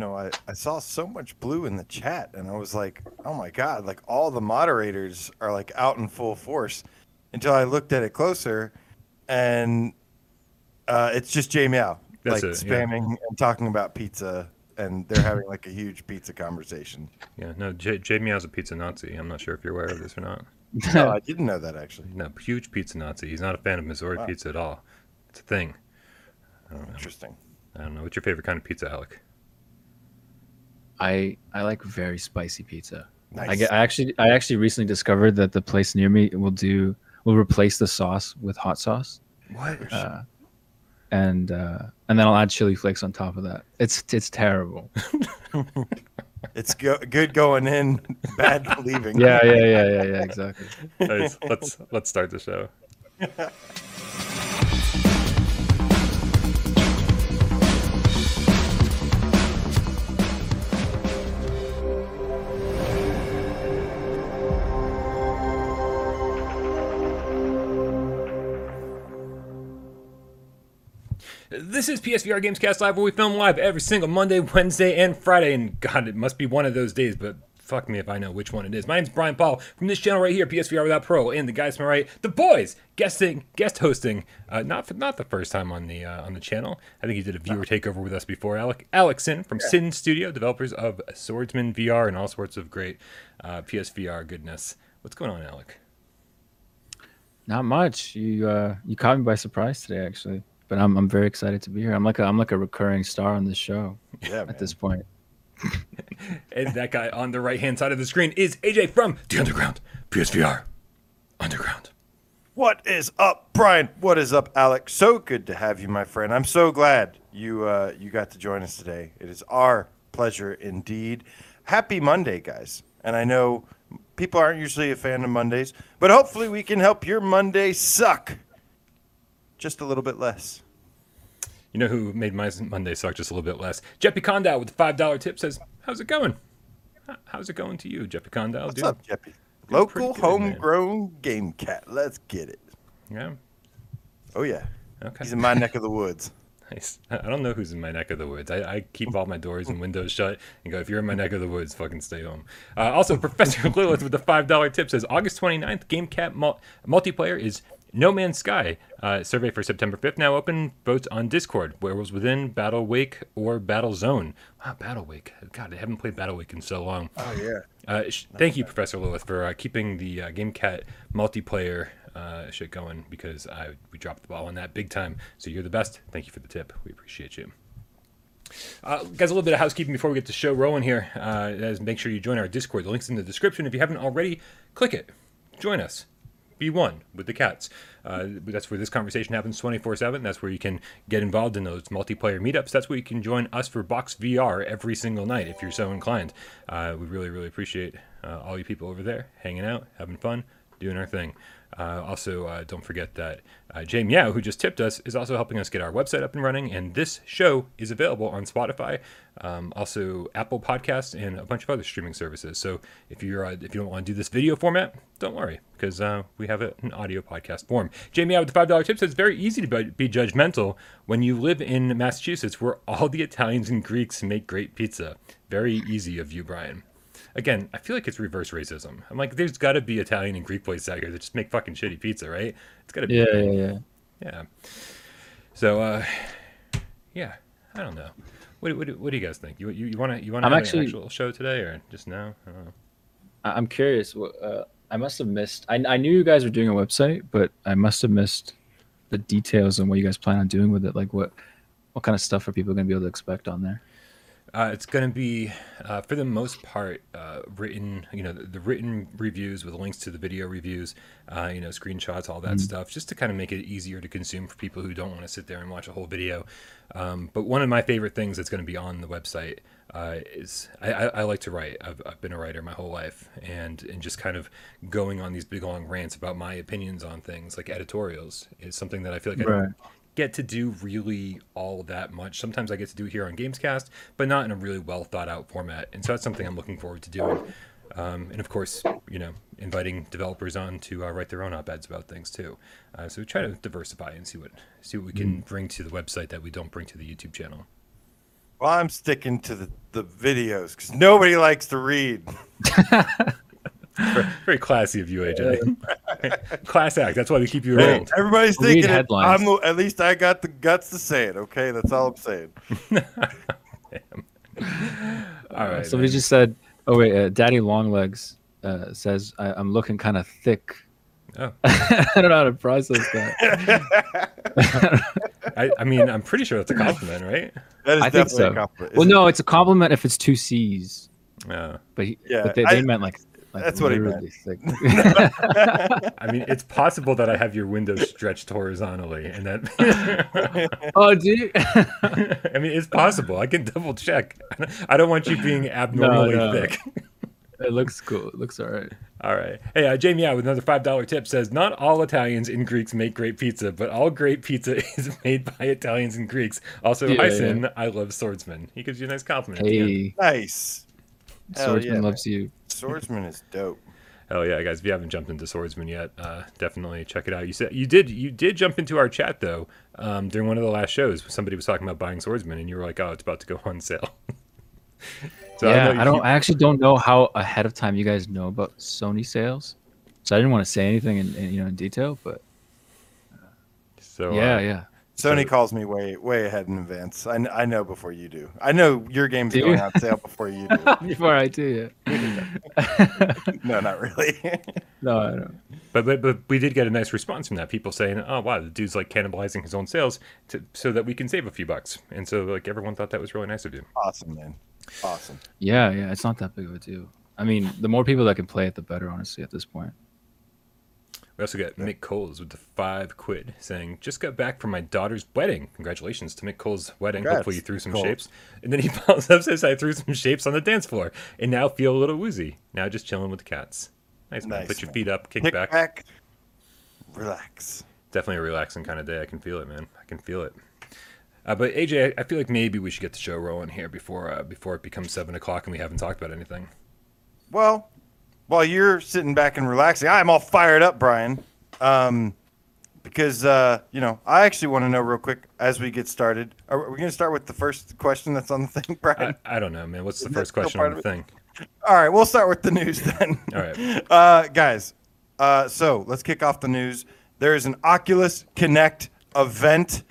know, I, I saw so much blue in the chat and I was like, oh my God, like all the moderators are like out in full force until I looked at it closer and uh, it's just Jay Meow, like it, yeah. spamming and talking about pizza and they're having like a huge pizza conversation. Yeah, no, J- Jay Meow's a pizza Nazi. I'm not sure if you're aware of this or not. No, I didn't know that actually. No, huge pizza Nazi. He's not a fan of Missouri Wow. pizza at all. It's a thing. I. Interesting. I don't know. What's your favorite kind of pizza, Alec? I I like very spicy pizza. Nice. I get I actually I actually recently discovered that the place near me will do will replace the sauce with hot sauce. What? Uh, and uh, and then I'll add chili flakes on top of that. It's it's terrible. It's go- good going in, bad leaving. Yeah, yeah, yeah, yeah, yeah, exactly. Nice. let's let's start the show. This is PSVR Gamescast Live, where we film live every single Monday, Wednesday, and Friday. And God, it must be one of those days, but fuck me if I know which one it is. My name's Brian Paul from this channel right here, PSVR Without Parole, and the guys from my right, the boys, guesting, guest hosting. Uh, not for, not the first time on the uh, on the channel. I think he did a viewer takeover with us before. Alec Alex Sinn from Sinn Studio, developers of Swordsman VR and all sorts of great uh, PSVR goodness. What's going on, Alec? Not much. You uh you caught me by surprise today, actually. But I'm I'm very excited to be here. I'm like a, I'm like a recurring star on this show Yeah, man. at this point. And that guy on the right hand side of the screen is AJ from the Underground PSVR Underground. What is up, Brian? What is up, Alex? So good to have you, my friend. I'm so glad you uh, you got to join us today. It is our pleasure indeed. Happy Monday, guys. And I know people aren't usually a fan of Mondays, but hopefully we can help your Monday suck just a little bit less. You know who made my Monday suck just a little bit less? Jeppy Condal with the five dollar tip says, "How's it going? How's it going to you, Jeppy Condal? What's dude? up, Jeppy? Local good, man. homegrown game cat. Let's get it. Yeah, Oh yeah, okay, he's in my neck of the woods. nice. I don't know who's in my neck of the woods. I, I keep all my doors and windows shut and go, if you're in my neck of the woods, fucking stay home. Uh, also, Professor Lilith with the five dollar tip says, August 29th, GameCat mul- multiplayer is No Man's Sky. Uh, survey for September 5th now open. Votes on Discord. Werewolves Within, Battlewake, or Battle Zone. Wow, Battlewake. God, I haven't played Battlewake in so long. Oh yeah. Uh, sh- thank you, Professor Lilith, for uh, keeping the uh, GameCat multiplayer uh, shit going because I we dropped the ball on that big time. So you're the best. Thank you for the tip. We appreciate you. Uh, guys, a little bit of housekeeping before we get the show rolling here. Uh, is make sure you join our Discord. The link's in the description. If you haven't already, click it. Join us. Be one with the cats. Uh, that's where this conversation happens 24 7. That's where you can get involved in those multiplayer meetups. That's where you can join us for Box VR every single night if you're so inclined. Uh, we really, really appreciate uh, all you people over there hanging out, having fun, doing our thing. Uh, also, uh, don't forget that uh, Jay Meow, who just tipped us, is also helping us get our website up and running. And this show is available on Spotify, um, also Apple Podcasts, and a bunch of other streaming services. So if you're uh, if you don't want to do this video format, don't worry because uh, we have it in audio podcast form. Jamie Meow with the five dollar tip says it's very easy to be judgmental when you live in Massachusetts, where all the Italians and Greeks make great pizza. Very easy of you, Brian again, I feel like it's reverse racism. I'm like, there's got to be Italian and Greek places out here that just make fucking shitty pizza, right? It's got to be. Yeah, yeah, yeah. Yeah. So, uh, yeah, I don't know. What, what, what do you guys think? You you, want to you want to have actually- an actual show today or just now? I don't know. I- I'm curious. Uh, I must have missed. I, I knew you guys were doing a website, but I must have missed the details on what you guys plan on doing with it. Like what what kind of stuff are people going to be able to expect on there? Uh, it's going to be, uh, for the most part, uh, written. You know, the, the written reviews with links to the video reviews. Uh, you know, screenshots, all that stuff, just to kind of make it easier to consume for people who don't want to sit there and watch a whole video. Um, but one of my favorite things that's going to be on the website uh, is I, I, I like to write. I've, I've been a writer my whole life, and and just kind of going on these big long rants about my opinions on things like editorials is something that I feel like Right. don't get to do really all that much. Sometimes I get to do it here on Gamescast, but not in a really well thought out format. And so that's something I'm looking forward to doing. Um, and of course, you know, inviting developers on to uh, write their own op eds about things too. Uh, so we try to diversify and see what see what we can bring to the website that we don't bring to the YouTube channel. Well, I'm sticking to the, the videos because nobody likes to read. Very, very classy of you, AJ. Class act. That's why we keep you Hey, around. everybody's Read thinking it, headlines. I'm at least I got the guts to say it. Okay, that's all I'm saying. All right. Somebody man. just said, "Oh wait, uh, Daddy Longlegs uh, says I, I'm looking kind of thick." Oh. I don't know how to process that. I, I mean, I'm pretty sure that's a compliment, right? That is I think definitely so. a compliment. well, isn't no, it's a compliment if it's two C's, Uh, but he, Yeah, but they, they I- meant like, like that's what he meant. literally. I mean, it's possible that I have your window stretched horizontally, and that. oh, do you? I mean, it's possible. I can double check. I don't want you being abnormally no. thick. it looks cool. It looks all right. All right. Hey, uh, Jamie out with another five dollar tip says not all Italians and Greeks make great pizza, but all great pizza is made by Italians and Greeks. Also, Yeah, Hyson, I love swordsman. He gives you a nice compliment. at the. Hey, nice. Swordsman yeah, loves you. Swordsman is dope. Oh yeah, guys! If you haven't jumped into Swordsman yet, uh, definitely check it out. You said you did. You did jump into our chat though um, during one of the last shows. Somebody was talking about buying Swordsman, and you were like, "Oh, it's about to go on sale." so yeah, know I, don't. keep- I actually don't know how ahead of time you guys know about Sony sales, so I didn't want to say anything in, in you know in detail. But so yeah, uh, yeah. Sony So- calls me way way ahead in advance. I, I know before you do. I know your game's Do going you? on sale before you do. Before I do, yeah. no, not really. no, I don't. But, but but we did get a nice response from that. People saying, "Oh wow, the dude's like cannibalizing his own sales to, so that we can save a few bucks." And so like everyone thought that was really nice of you. awesome, man. Awesome. Yeah, yeah. It's not that big of a deal. I mean, the more people that can play it, the better. Honestly, at this point. We also got Mick Coles with the five quid saying, "Just got back from my daughter's wedding. Congratulations to Mick Cole's wedding. Congrats, Hopefully you threw some Coles. shapes." And then he follows up says, "I threw some shapes on the dance floor and now feel a little woozy. Now just chilling with the cats. Nice man. Nice, Put your feet up, kick Kick back. back. Relax. Definitely a relaxing kind of day. I can feel it, man. I can feel it." Uh, but AJ, I I feel like maybe we should get the show rolling here before uh, before it becomes seven o'clock and we haven't talked about anything. Well, while you're sitting back and relaxing, I'm all fired up, Brian. Um, because uh, you know, I actually want to know real quick as we get started. Are we going to start with the first question that's on the thing, Brian? I, I don't know, man. What's the Is first question on the thing? All right, we'll start with the news then. All right. uh, guys. Uh, so let's kick off the news. There is an Oculus Connect event,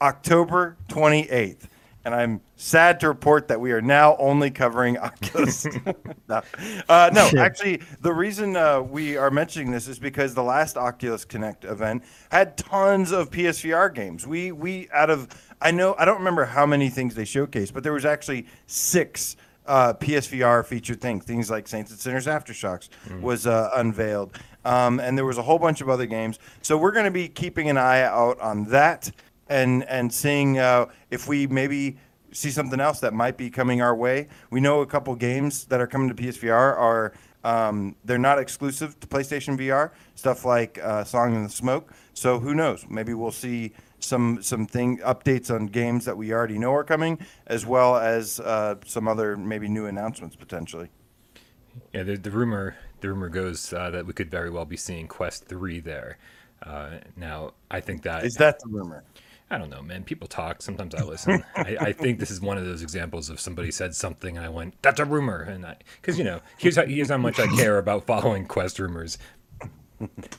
October 28th, and I'm sad to report that we are now only covering Oculus. no, uh, no actually, the reason uh, we are mentioning this is because the last Oculus Connect event had tons of PSVR games. We we out of I know I don't remember how many things they showcased, but there was actually six uh, PSVR featured things. Things like Saints and Sinners Aftershocks was uh, unveiled, um, and there was a whole bunch of other games. So we're going to be keeping an eye out on that and and seeing uh, if we maybe see something else that might be coming our way. We know a couple games that are coming to PSVR are um, they're not exclusive to PlayStation VR. Stuff like uh, Song in the Smoke. So who knows? Maybe we'll see some some thing updates on games that we already know are coming, as well as uh, some other maybe new announcements potentially. Yeah, the, the rumor the rumor goes uh, that we could very well be seeing Quest three there. Uh, now, I think that Is that the rumor? I don't know, man. People talk. Sometimes I listen. I, I think this is one of those examples of somebody said something and I went, "That's a rumor," and I because you know here's how here's how much I care about following Quest rumors.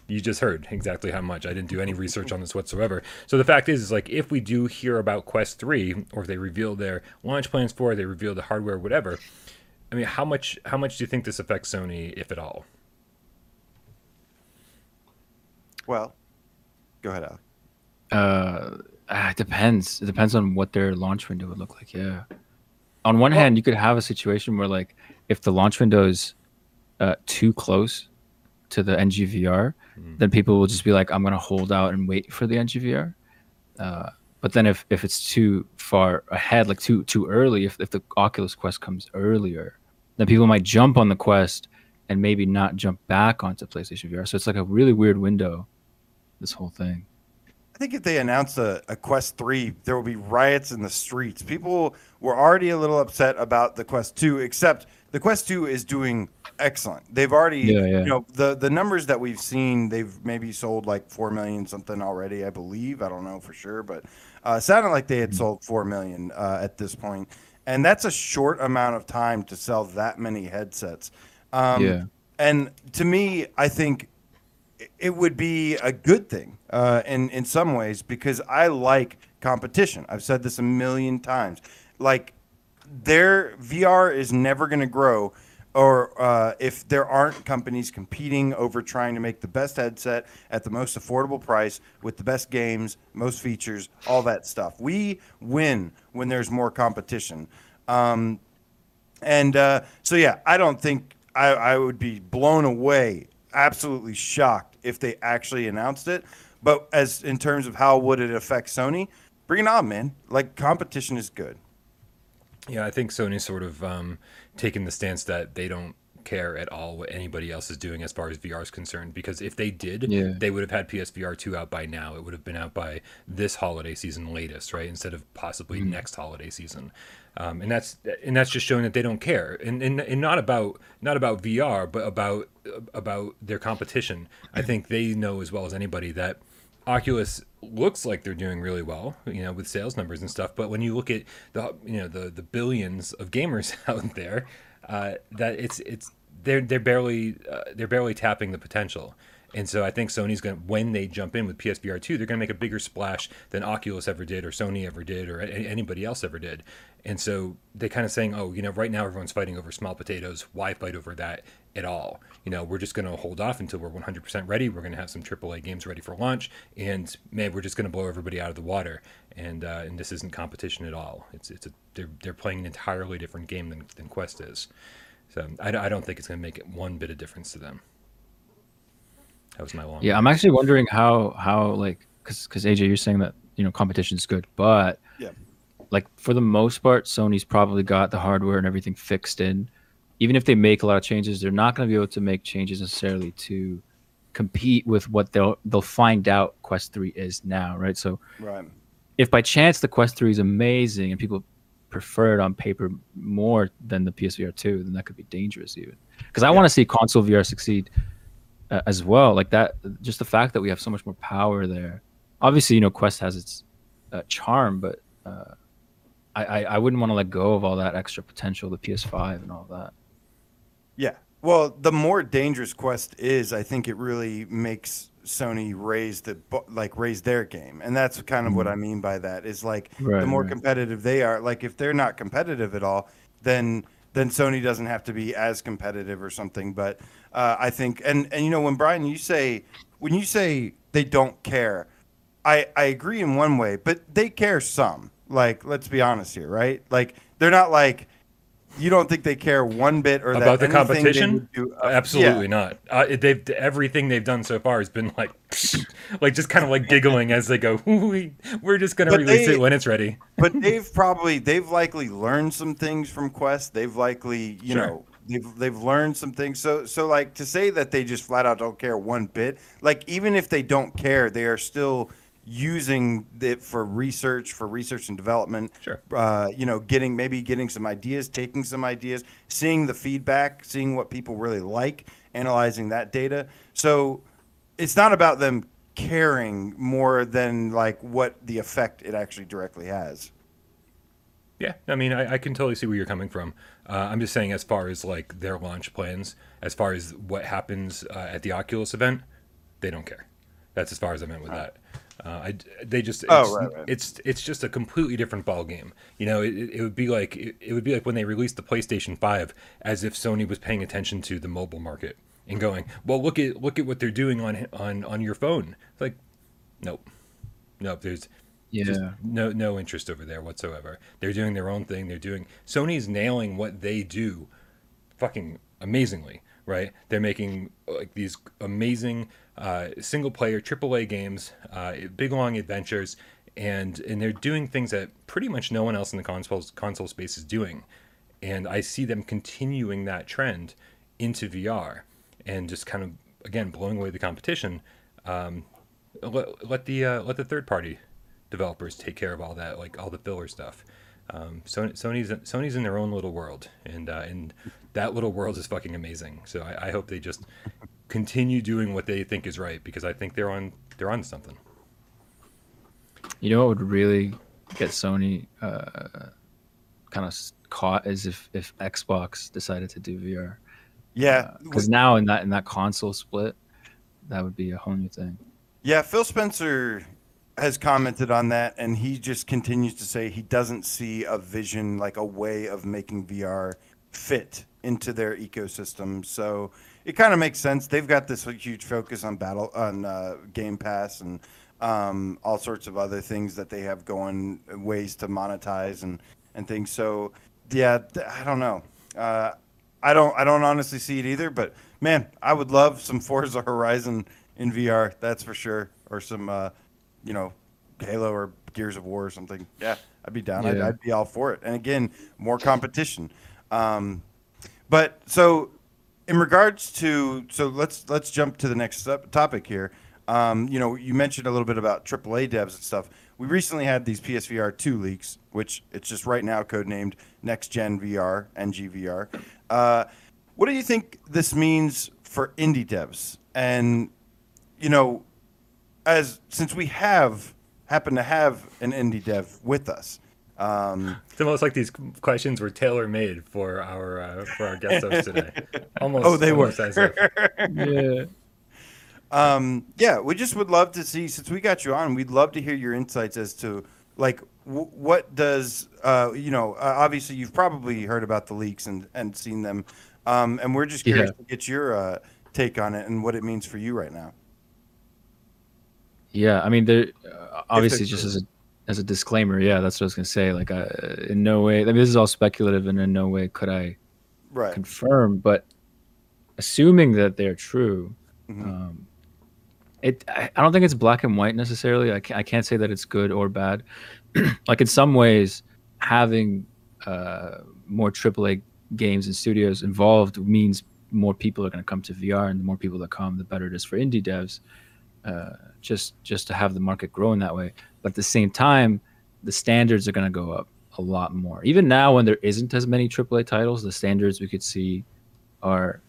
You just heard exactly how much I didn't do any research on this whatsoever. So the fact is, is like if we do hear about Quest three, or if they reveal their launch plans for, it, they reveal the hardware, whatever. I mean, how much how much do you think this affects Sony, if at all? Well, go ahead, Alex. Uh, ah, it depends. It depends on what their launch window would look like. Yeah. On one hand, you could have a situation where, like, if the launch window is uh, too close to the NGVR, then people will just be like, "I'm gonna hold out and wait for the NGVR." Uh, but then if, if it's too far ahead, like too too early, if, if the Oculus Quest comes earlier, then people might jump on the Quest and maybe not jump back onto PlayStation VR. So it's like a really weird window. This whole thing. Think if they announce a, a Quest 3, there will be riots in the streets. People were already a little upset about the Quest 2, except the Quest 2 is doing excellent. They've already, Yeah, yeah. you know, the, the numbers that we've seen, they've maybe sold like 4 million something already, I believe. I don't know for sure, but uh, it sounded like they had sold 4 million uh, at this point. And that's a short amount of time to sell that many headsets. Um, Yeah. And to me, I think it would be a good thing uh, in in some ways because I like competition. I've said this a million times. Like their VR is never going to grow, or uh, if there aren't companies competing over trying to make the best headset at the most affordable price with the best games, most features, all that stuff. We win when there's more competition. Um, and uh, so, yeah, I don't think I, I would be blown away, absolutely shocked if they actually announced it. But as in terms of how would it affect Sony, bring it on, man. Like competition is good. Yeah, I think Sony's sort of um, taken the stance that they don't care at all what anybody else is doing as far as VR is concerned. Because if they did, Yeah. they would have had PSVR 2 out by now. It would have been out by this holiday season latest, right? Instead of possibly next holiday season. Um, and that's and that's just showing that they don't care, and, and and not about not about VR, but about about their competition. I think they know as well as anybody that Oculus looks like they're doing really well, you know, with sales numbers and stuff. But when you look at the you know the the billions of gamers out there, uh, that it's it's they're they're barely uh, they're barely tapping the potential. And so I think Sony's going to, when they jump in with PSVR 2, they're going to make a bigger splash than Oculus ever did, or Sony ever did, or anybody else ever did. And so they kind of saying, oh, you know, right now everyone's fighting over small potatoes. Why fight over that at all? You know, we're just going to hold off until we're 100% ready. We're going to have some AAA games ready for launch, and man, we're just going to blow everybody out of the water. And uh, and this isn't competition at all. It's it's a, they're they're playing an entirely different game than, than Quest is. So I, I don't think it's going to make it one bit of difference to them. That was my long. Yeah, I'm actually wondering how how like because because AJ, you're saying that you know competition is good, but Yeah. Like for the most part, Sony's probably got the hardware and everything fixed in. Even if they make a lot of changes, they're not going to be able to make changes necessarily to compete with what they'll they'll find out Quest Three is now, right? So Right. if by chance the Quest Three is amazing and people prefer it on paper more than the PSVR two, then that could be dangerous even. Because I want to see console VR succeed uh, as well. Like that, just the fact that we have so much more power there. Obviously, you know, Quest has its uh, charm, but uh, I, I I wouldn't want to let go of all that extra potential, the PS5 and all that. Yeah. Well, the more dangerous Quest is, I think it really makes Sony raise the like raise their game, and that's kind of what I mean by that. Is like the more right. competitive they are. Like if they're not competitive at all, then then Sony doesn't have to be as competitive or something. But uh, I think, and and you know, when Brian, you say when you say they don't care, I I agree in one way, but they care some. Like let's be honest here, right? Like they're not like. You don't think they care one bit or about the competition do- uh, absolutely yeah. not uh, they've everything they've done so far has been like like just kind of like giggling as they go "We- we're just going to release they- it when it's ready but they've probably they've likely learned some things from Quest. They've likely you Sure. know they've they've learned some things. So so like to say that they just flat out don't care one bit. Like even if they don't care, they are still using it for research for research and development Sure. uh, you know getting maybe getting some ideas taking some ideas seeing the feedback seeing what people really like analyzing that data so it's not about them caring more than like what the effect it actually directly has Yeah, I mean, I, I can totally see where you're coming from. Uh, I'm just saying, as far as like their launch plans, as far as what happens uh, at the Oculus event, they don't care. That's as far as I meant with that. Uh, I, they just it's, Oh, right, right. it's it's just a completely different ball game. You know, it, it would be like it, it would be like when they released the PlayStation Five, as if Sony was paying attention to the mobile market and going, "Well, look at look at what they're doing on on on your phone." It's like, nope, nope. There's Yeah, just no no interest over there whatsoever. They're doing their own thing. They're doing Sony's nailing what they do fucking amazingly, right? They're making like these amazing uh, single player AAA games, uh, big long adventures, and and they're doing things that pretty much no one else in the console console space is doing. And I see them continuing that trend into VR and just kind of again blowing away the competition. Um, let, let the uh, let the third party developers take care of all that, like all the filler stuff. Um, Sony, Sony's Sony's in their own little world, and uh, and that little world is fucking amazing. So I, I hope they just continue doing what they think is right because I think they're on they're on something. You know what would really get Sony uh, kind of caught is if if Xbox decided to do VR. Yeah, because now in that in that console split, that would be a whole new thing. Yeah, Phil Spencer has commented on that, and he just continues to say he doesn't see a vision, like a way of making VR fit into their ecosystem. So it kind of makes sense. They've got this huge focus on battle on uh, Game Pass and um, all sorts of other things that they have going, ways to monetize and and things. So yeah, I don't know. Uh, I don't I don't honestly see it either. But man, I would love some Forza Horizon in VR. That's for sure. Or some, uh, you know, Halo or Gears of War or something. Yeah, I'd be down. Yeah. I'd, I'd, be all for it. And again, more competition. Um, but so, in regards to so let's let's jump to the next topic here. Um, you know, you mentioned a little bit about AAA devs and stuff. We recently had these PSVR two leaks, which it's just right now codenamed Next Gen VR NGVR. Uh, what do you think this means for indie devs? And you know, as since we have happen to have an indie dev with us. Um, it's almost like these questions were tailor made for our uh, for our guest host today. Almost. Oh, they almost were. yeah. Um, yeah, we just would love to see since we got you on. We'd love to hear your insights as to like w- what does uh, you know. Uh, obviously, you've probably heard about the leaks and and seen them, um, and we're just curious yeah. to get your uh, take on it and what it means for you right now. Yeah, I mean, there uh, obviously just as a as a disclaimer, yeah, that's what I was gonna say. Like, I, in no way, I mean, this is all speculative, and in no way could I right. confirm. But assuming that they're true, mm-hmm. um, it I, I don't think it's black and white necessarily. I can't, I can't say that it's good or bad. like in some ways, having uh, more AAA games and studios involved means more people are going to come to VR, and the more people that come, the better it is for indie devs. Uh, just just to have the market grow in that way. But at the same time, the standards are going to go up a lot more. Even now, when there isn't as many AAA titles, the standards we could see are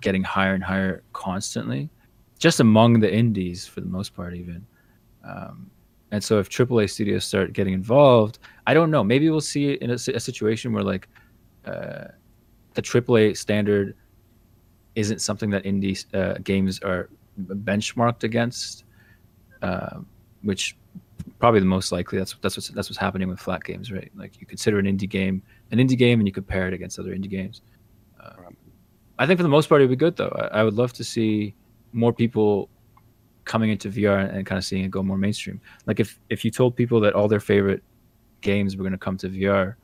getting higher and higher constantly, just among the indies for the most part, even. Um, and so, if AAA studios start getting involved, I don't know. Maybe we'll see in a, a situation where like uh, the AAA standard isn't something that indie uh, games are benchmarked against uh, which probably the most likely. That's that's what's that's what's happening with flat games, right? Like you consider an indie game an indie game, and you compare it against other indie games. Uh, I think for the most part, it would be good though. I, I, would love to see more people coming into VR and, and kind of seeing it go more mainstream. Like if if you told people that all their favorite games were going to come to VR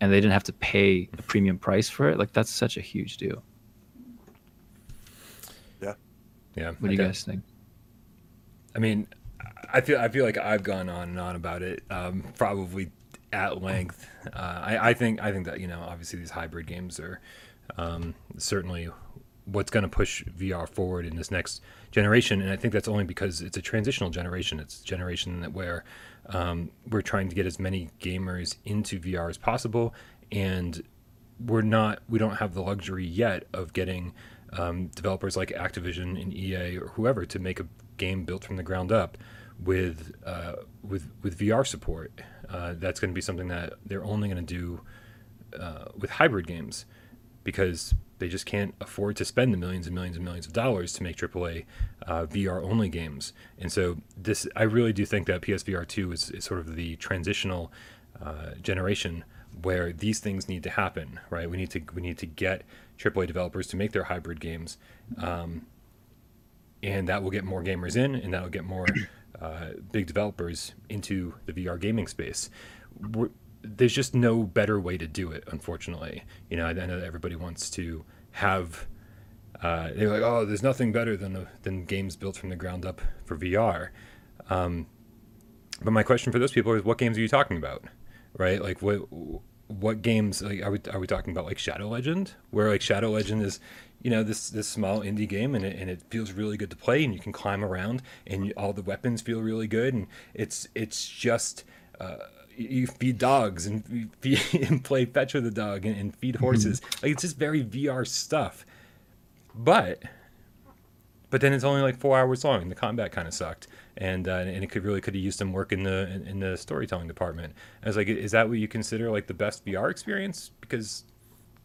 and they didn't have to pay a premium price for it, like that's such a huge deal. Yeah. Yeah. What do you guys think? I mean, I feel I feel like I've gone on and on about it, um, probably at length. Uh, I, I, think I think that you know obviously these hybrid games are um, certainly what's going to push VR forward in this next generation, and I think that's only because it's a transitional generation. It's a generation that where um, we're trying to get as many gamers into VR as possible, and we're not we don't have the luxury yet of getting um, developers like Activision and EA or whoever to make a game built from the ground up with uh, with with VR support. Uh, that's going to be something that they're only going to do uh, with hybrid games because they just can't afford to spend the millions and millions and millions of dollars to make AAA uh, VR only games. And so this, I really do think that PSVR two is, is sort of the transitional uh, generation where these things need to happen. Right? We need to we need to get AAA developers to make their hybrid games. Um, and that will get more gamers in, and that will get more uh, big developers into the VR gaming space. We're, there's just no better way to do it, unfortunately. You know, I, know that everybody wants to have. Uh, they're like, oh, there's nothing better than than games built from the ground up for VR. Um, but my question for those people is, what games are you talking about, right? Like, what what games like are we are we talking about like Shadow Legend, where like Shadow Legend is you know this this small indie game and it, and it feels really good to play and you can climb around and you, all the weapons feel really good and it's it's just uh, you feed dogs and feed, and play fetch with the dog and, and feed horses. Like it's just very VR stuff. But but then it's only like four hours long. And the combat kind of sucked. And uh, and it could really could have used some work in the in, in the storytelling department. I was like is that what you consider like the best VR experience? Because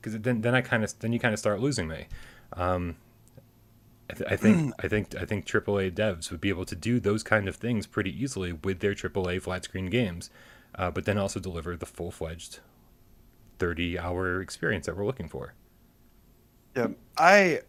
because then then I kind of then you kind of start losing me um, I, th- I think I think I think AAA devs would be able to do those kind of things pretty easily with their AAA flat screen games, uh, but then also deliver the full fledged thirty hour experience that we're looking for. Yeah, I,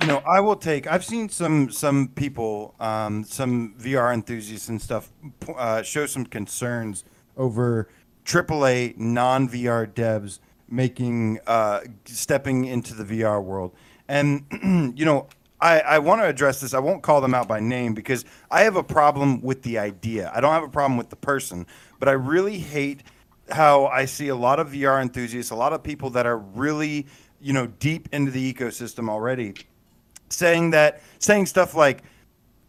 you know, I will take. I've seen some some people, um, some VR enthusiasts and stuff, uh, show some concerns over AAA non VR devs making uh, stepping into the VR world, and you know. I, I want to address this. I won't call them out by name because I have a problem with the idea. I don't have a problem with the person, but I really hate how I see a lot of VR enthusiasts, a lot of people that are really, you know, deep into the ecosystem already, saying that saying stuff like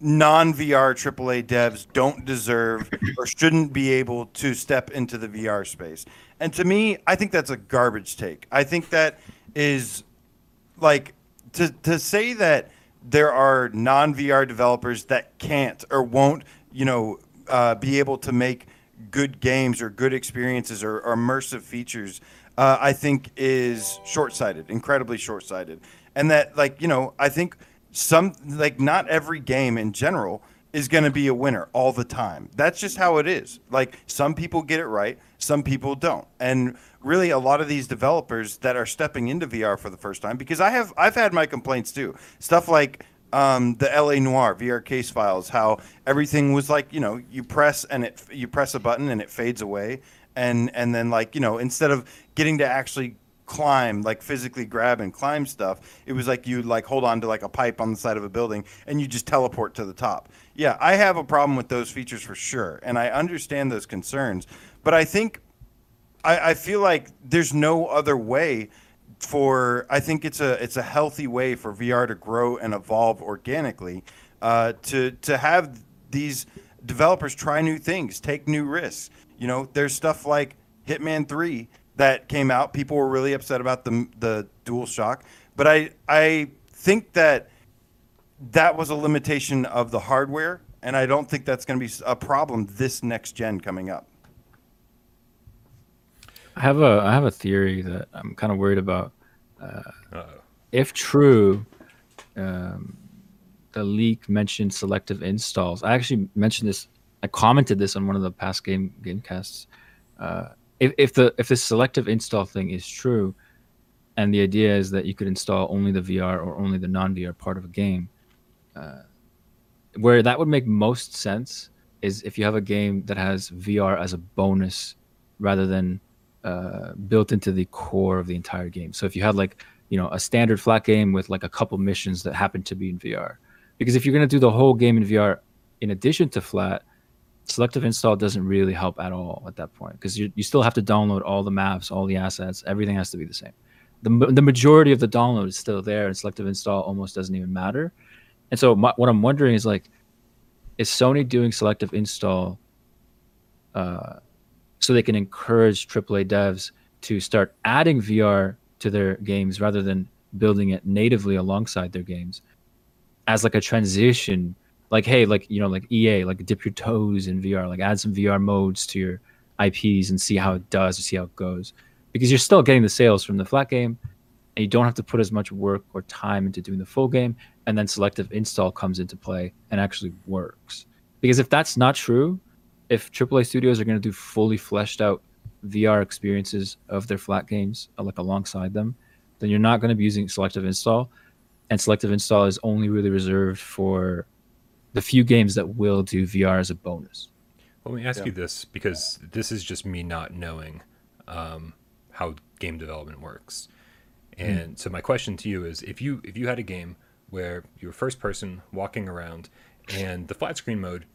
non VR AAA devs don't deserve or shouldn't be able to step into the VR space. And to me, I think that's a garbage take. I think that is like to to say that there are non VR developers that can't or won't, you know, uh, be able to make good games or good experiences or, or immersive features, uh, I think is short sighted, incredibly short sighted. And that, like, you know, I think some, like, not every game in general is going to be a winner all the time. That's just how it is. Like, some people get it right, some people don't. And really, a lot of these developers that are stepping into VR for the first time, because I have, I've had my complaints too. Stuff like, um, the LA Noire VR case files, how everything was like, you know, you press and it, you press a button and it fades away, and and then like, you know, instead of getting to actually climb, like physically grab and climb stuff, it was like you like hold on to like a pipe on the side of a building and you just teleport to the top. Yeah, I have a problem with those features for sure, and I understand those concerns, but I think I, I feel like there's no other way for I think it's a it's a healthy way for VR to grow and evolve organically, uh, to to have these developers try new things, take new risks. You know, there's stuff like Hitman Three that came out. People were really upset about the the Dual Shock, but I I think that that was a limitation of the hardware, and I don't think that's going to be a problem this next gen coming up. I have a I have a theory that I'm kind of worried about. Uh-oh. If true, um, the leak mentioned selective installs. I actually mentioned this. I commented this on one of the past game gamecasts. Uh, if if the if this selective install thing is true, and the idea is that you could install only the VR or only the non VR part of a game, uh, where that would make most sense is if you have a game that has VR as a bonus rather than uh, built into the core of the entire game. So if you had like you know a standard flat game with like a couple missions that happen to be in VR, because if you're gonna do the whole game in VR in addition to flat, selective install doesn't really help at all at that point because you you still have to download all the maps, all the assets, everything has to be the same. The, the majority of the download is still there, and selective install almost doesn't even matter. And so my, what I'm wondering is like, is Sony doing selective install? Uh, so they can encourage AAA devs to start adding VR to their games rather than building it natively alongside their games as like a transition like hey like you know like ea like dip your toes in vr like add some vr modes to your ips and see how it does and see how it goes because you're still getting the sales from the flat game and you don't have to put as much work or time into doing the full game and then selective install comes into play and actually works because if that's not true if AAA studios are going to do fully fleshed out VR experiences of their flat games, uh, like alongside them, then you're not going to be using selective install. And selective install is only really reserved for the few games that will do VR as a bonus. Let me ask Yeah. you this because this is just me not knowing um, how game development works. And so my question to you is: if you if you had a game where you were first person walking around, and the flat screen mode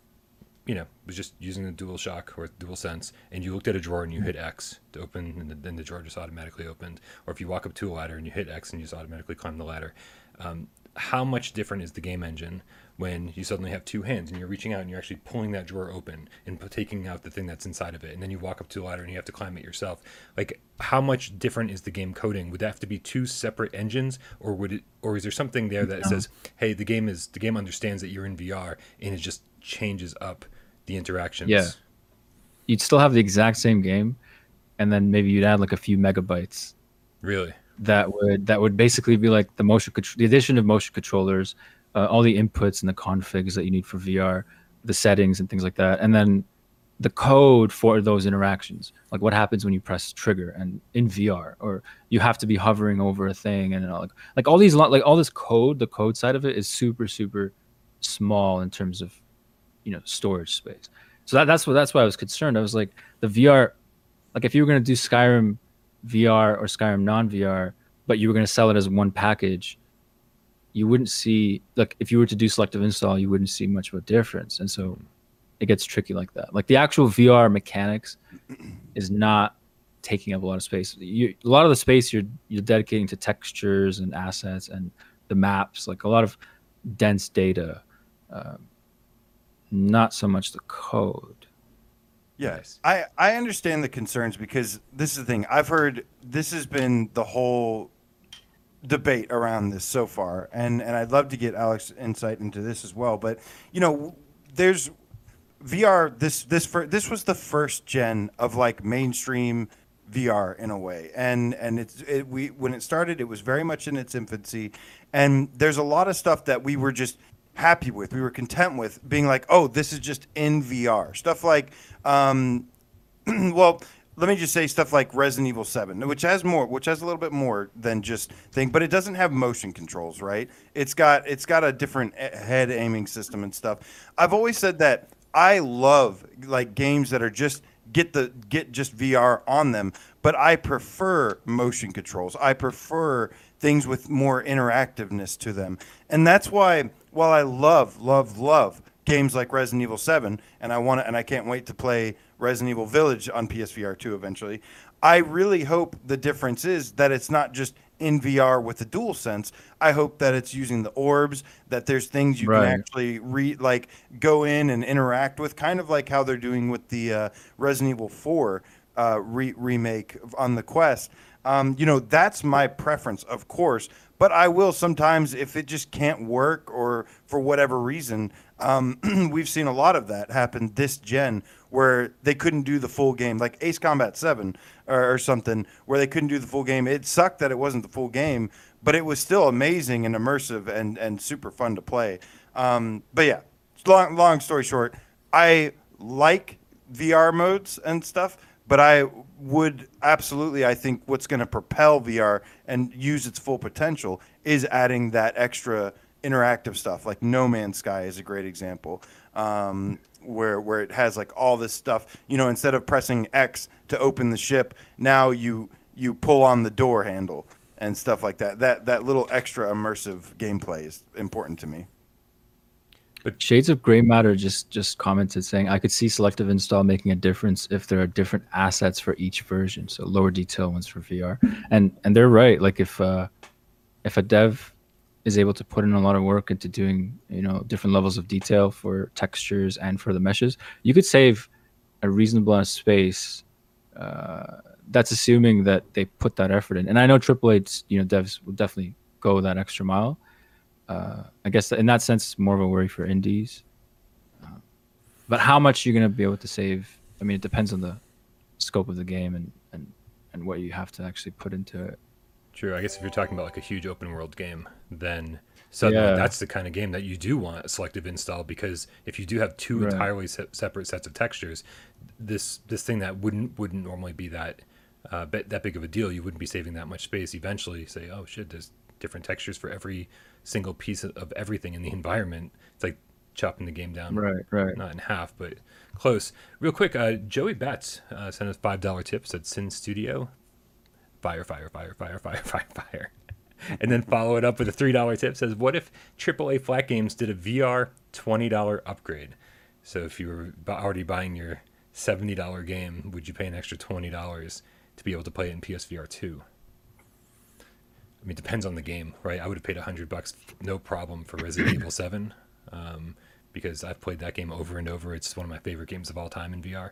you know was just using the dual shock or dual sense and you looked at a drawer and you hit x to open and then the drawer just automatically opened or if you walk up to a ladder and you hit x and you just automatically climb the ladder um, how much different is the game engine when you suddenly have two hands and you're reaching out and you're actually pulling that drawer open and taking out the thing that's inside of it. And then you walk up to a ladder and you have to climb it yourself. Like how much different is the game coding? Would that have to be two separate engines? Or would it or is there something there that says hey the game is the game understands that you're in vr and it just changes up the interactions? Yeah. You'd still have the exact same game, and then maybe you'd add like a few megabytes. Really? That would that would basically be like the motion the addition of motion controllers, uh, all the inputs and the configs that you need for VR, the settings and things like that, and then the code for those interactions, like what happens when you press trigger and in VR, or you have to be hovering over a thing, and all, like like all these like all this code, the code side of it is super super small in terms of you know storage space. So that, that's what that's why I was concerned. I was like the VR, like if you were gonna do Skyrim VR or Skyrim non VR, but you were gonna sell it as one package, you wouldn't see like if you were to do selective install, you wouldn't see much of a difference. And so it gets tricky like that. Like the actual VR mechanics is not taking up a lot of space. You, a lot of the space you're you're dedicating to textures and assets and the maps, like a lot of dense data. Um, not so much the code. Yes, I I understand the concerns because this is the thing. I've heard this has been the whole debate around this so far, and and I'd love to get Alex insight into this as well. But you know, there's VR. This this fir- this was the first gen of like mainstream VR in a way, and and it's it, we when it started, it was very much in its infancy, and there's a lot of stuff that we were just happy with, we were content with, being like, oh, this is just in VR. Stuff like, um, well, let me just say stuff like Resident Evil 7, which has more, which has a little bit more than just thing, but it doesn't have motion controls, right? It's got it's got a different e- head aiming system and stuff. I've always said that I love like games that are just get the get just VR on them, but I prefer motion controls. I prefer things with more interactiveness to them. And that's why while I love love love games like Resident Evil 7 and I want to and I can't wait to play Resident Evil Village on PSVR 2 eventually. I really hope the difference is that it's not just in VR with the dual sense. I hope that it's using the orbs, that there's things you Right. can actually re like go in and interact with, kind of like how they're doing with the uh, Resident Evil 4 uh, re- remake on the Quest. Um, you know, that's my preference, of course. But I will sometimes, if it just can't work or for whatever reason, um, we've seen a lot of that happen this gen where they couldn't do the full game, like Ace Combat 7 or, or something, where they couldn't do the full game. It sucked that it wasn't the full game, but it was still amazing and immersive and, and super fun to play. Um, but yeah, long, long story short, I like VR modes and stuff, but I would absolutely, I think what's going to propel VR and use its full potential is adding that extra interactive stuff. Like No Man's Sky is a great example, um, where where it has like all this stuff. You know, instead of pressing X to open the ship, now you you pull on the door handle and stuff like that. That that little extra immersive gameplay is important to me. But Shades of Gray Matter just just commented saying I could see selective install making a difference if there are different assets for each version, so lower detail ones for VR. And and they're right. Like if uh, if a dev is able to put in a lot of work into doing you know different levels of detail for textures and for the meshes, you could save a reasonable amount of space. Uh, that's assuming that they put that effort in. And I know AAA, you know, devs will definitely go that extra mile uh, I guess in that sense, it's more of a worry for indies. Uh, but how much you're going to be able to save? I mean, it depends on the scope of the game and, and, and what you have to actually put into it. True. I guess if you're talking about like a huge open world game, then suddenly Yeah. that's the kind of game that you do want a selective install because if you do have two Right. entirely se- separate sets of textures, this this thing that wouldn't wouldn't normally be that uh, that big of a deal, you wouldn't be saving that much space. Eventually, say, oh shit, there's different textures for every single piece of, of everything in the environment. It's like chopping the game down Right, right. not in half, but close. Real quick, uh, Joey Betts uh, sent us five dollar tips at Sinn Studio. Fire, fire, fire, fire, fire, fire, fire. And then follow it up with a three dollar tip. Says, "What if AAA flat games did a VR twenty dollar upgrade?" So if you were already buying your seventy dollar game, would you pay an extra twenty dollars to be able to play it in PSVR two? I mean, it depends on the game, right? I would have paid a hundred bucks, no problem, for Resident Evil Seven, um, because I've played that game over and over. It's one of my favorite games of all time in VR.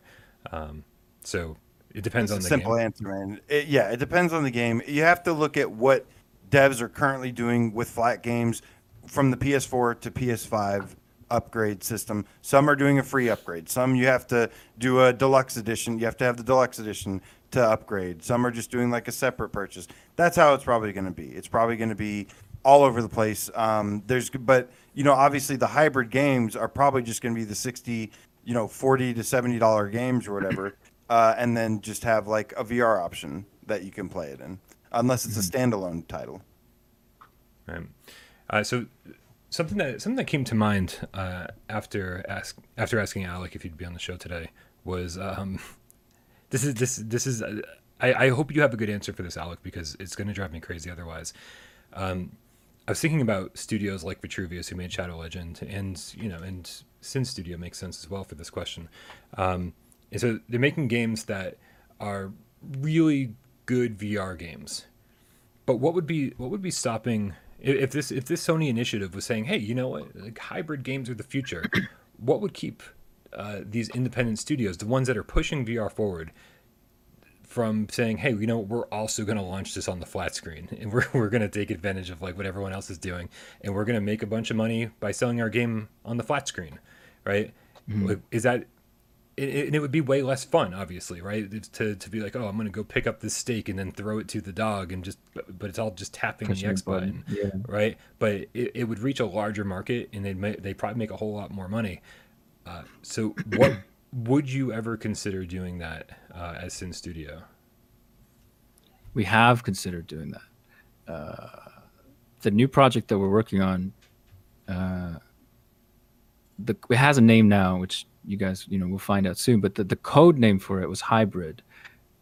Um, so it depends on the simple game. answer, man. It, yeah, it depends on the game. You have to look at what devs are currently doing with flat games from the PS4 to PS5 upgrade system. Some are doing a free upgrade. Some you have to do a deluxe edition. You have to have the deluxe edition to upgrade. Some are just doing like a separate purchase. That's how it's probably going to be. It's probably going to be all over the place. Um, there's, but you know, obviously the hybrid games are probably just going to be the sixty, you know, forty to seventy dollar games or whatever, uh, and then just have like a VR option that you can play it in, unless it's a standalone title. Right. Uh, so something that something that came to mind uh, after ask after asking Alex if he'd be on the show today was um, this is this this is uh, I, I hope you have a good answer for this Alex because it's going to drive me crazy otherwise. Um, I was thinking about studios like Vitruvius who made Shadow Legend and you know and Sinn Studio makes sense as well for this question. Um, and so they're making games that are really good VR games. But what would be what would be stopping if this if this Sony initiative was saying, hey, you know what, like hybrid games are the future? what would keep uh, these independent studios, the ones that are pushing VR forward, from saying, hey, you know, we're also going to launch this on the flat screen, and we're we're going to take advantage of like what everyone else is doing, and we're going to make a bunch of money by selling our game on the flat screen, right? Like, is that it, it- and it would be way less fun, obviously, right? It's to, to be like, oh, I'm gonna go pick up this steak and then throw it to the dog, and just, but, it's all just tapping Pushing the X button, button, yeah. right? But it, it would reach a larger market, and they'd they probably make a whole lot more money. Uh, so, what would you ever consider doing that uh, as Sinn Studio? we have considered doing that. Uh, the new project that we're working on, uh, the it has a name now, which you guys you know we'll find out soon. But the, the code name for it was hybrid,